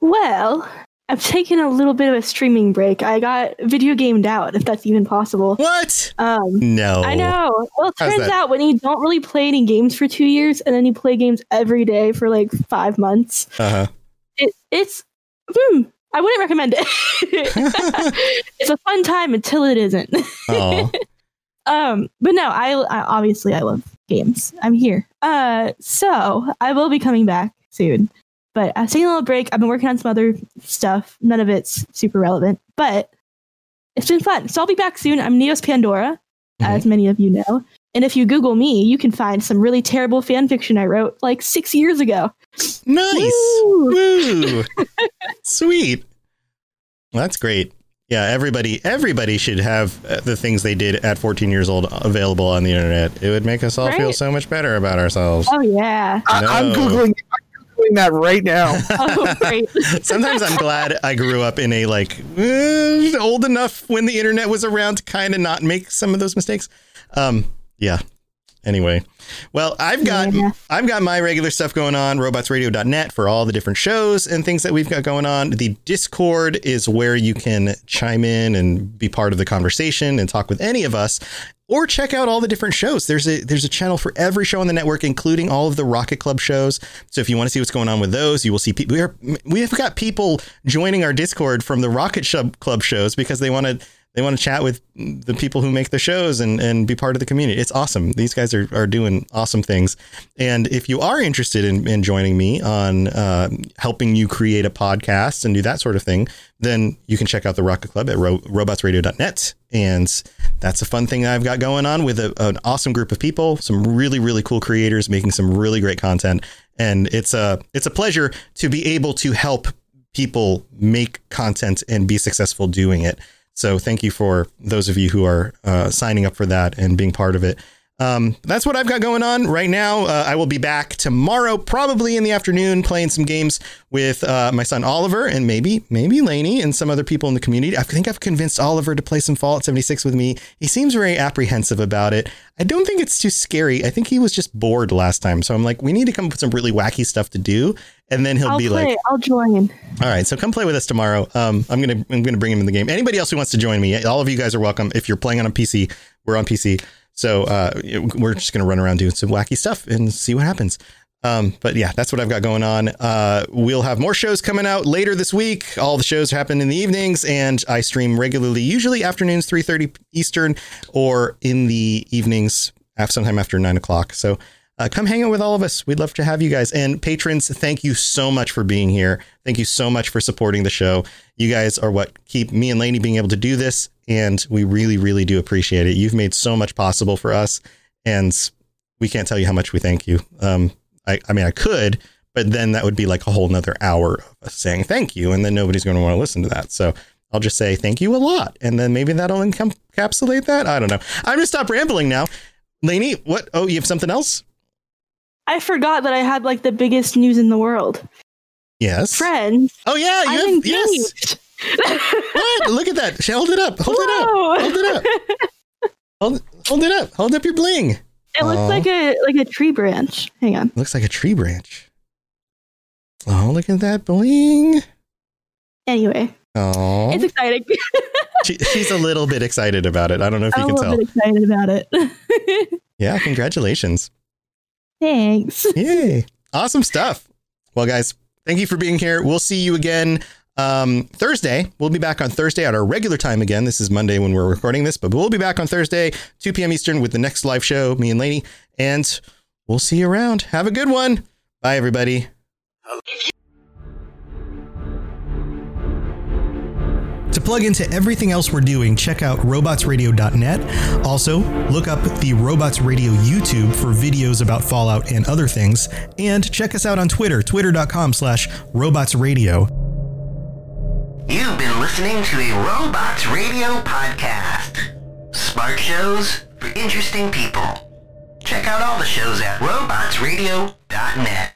Well, I've taken a little bit of a streaming break. I got video gamed out, if that's even possible. What? Um, No. I know. Well, it How's turns that? out when you don't really play any games for two years and then you play games every day for like five months, Uh huh. it, it's hmm, I wouldn't recommend it. it's a fun time until it isn't. Oh. Um, but no, I, I obviously I love games. I'm here. Uh, so I will be coming back soon. But I've taken a little break. I've been working on some other stuff. None of it's super relevant, but it's been fun. So I'll be back soon. I'm Neos Pandora, as many of you know. And if you Google me, you can find some really terrible fan fiction I wrote like six years ago. Nice. Woo! Woo. Sweet. That's great. Yeah, everybody everybody should have uh, the things they did at 14 years old available on the internet. It would make us all feel so much better about ourselves. Oh yeah. I, I'm No. googling. I'm googling that right now. Oh great. Sometimes I'm glad I grew up in a like eh, old enough when the internet was around to kind of not make some of those mistakes. Um, yeah. Anyway, well, I've got Yeah. I've got my regular stuff going on, robotsradio.net for all the different shows and things that we've got going on. The Discord is where you can chime in and be part of the conversation and talk with any of us or check out all the different shows. There's a there's a channel for every show on the network, including all of the Rocket Club shows. So if you want to see what's going on with those, you will see people. We are we've got people joining our Discord from the Rocket Club shows because they want to they want to chat with the people who make the shows and, and be part of the community. It's awesome. These guys are, are doing awesome things. And if you are interested in, in joining me on uh, helping you create a podcast and do that sort of thing, then you can check out the Rocket Club at ro- robotsradio.net. And that's a fun thing I've got going on with a, an awesome group of people, some really, really cool creators making some really great content. And it's a, it's a pleasure to be able to help people make content and be successful doing it. So thank you for those of you who are uh, signing up for that and being part of it. Um, that's what I've got going on right now. Uh, I will be back tomorrow, probably in the afternoon, playing some games with uh, my son Oliver and maybe maybe Laney and some other people in the community. I think I've convinced Oliver to play some Fallout 76 with me. He seems very apprehensive about it. I don't think it's too scary. I think he was just bored last time, so I'm like, we need to come up with some really wacky stuff to do, and then he'll I'll be play. like, I'll join. all right, so come play with us tomorrow. Um, I'm gonna I'm gonna bring him in the game. Anybody else who wants to join me, all of you guys are welcome. If you're playing on a PC, we're on PC, so uh, we're just gonna run around doing some wacky stuff and see what happens. Um, but yeah, that's what I've got going on. Uh, we'll have more shows coming out later this week. All the shows happen in the evenings, and I stream regularly, usually afternoons, 3:30 Eastern, or in the evenings, sometime after nine o'clock. So uh, come hang out with all of us. We'd love to have you guys. And patrons, thank you so much for being here. Thank you so much for supporting the show. You guys are what keep me and Lainey being able to do this. And we really, really do appreciate it. You've made so much possible for us. And we can't tell you how much we thank you. Um, I, I mean, I could, but then that would be like a whole nother hour of us saying thank you. And then nobody's going to want to listen to that. So I'll just say thank you a lot. And then maybe that'll encapsulate that. I don't know. I'm going to stop rambling now. Lainey, what? Oh, you have something else? I forgot that I had like the biggest news in the world. Yes. Friends. Oh yeah, you I'm have yes. What? Look at that. Hold it up. Hold it up. Hold it up. Hold, hold it up. Hold up your bling. It looks like a like a tree branch. Hang on. Looks like a tree branch. Oh, look at that bling. Anyway, Oh, it's exciting. she, she's a little bit excited about it. I don't know if you I'm a can little tell. bit excited about it. Yeah, congratulations. Thanks. Yay. Awesome stuff. Well, guys, thank you for being here. We'll see you again um, Thursday. We'll be back on Thursday at our regular time again. This is Monday when we're recording this, but we'll be back on Thursday, 2 p.m. Eastern, with the next live show, me and Lainey. And we'll see you around. Have a good one. Bye, everybody. To plug into everything else we're doing, check out robotsradio.net. Also, look up the Robots Radio YouTube for videos about Fallout and other things. And check us out on Twitter, twitter.com slash robotsradio. You've been listening to a Robots Radio podcast. Smart shows for interesting people. Check out all the shows at robotsradio.net.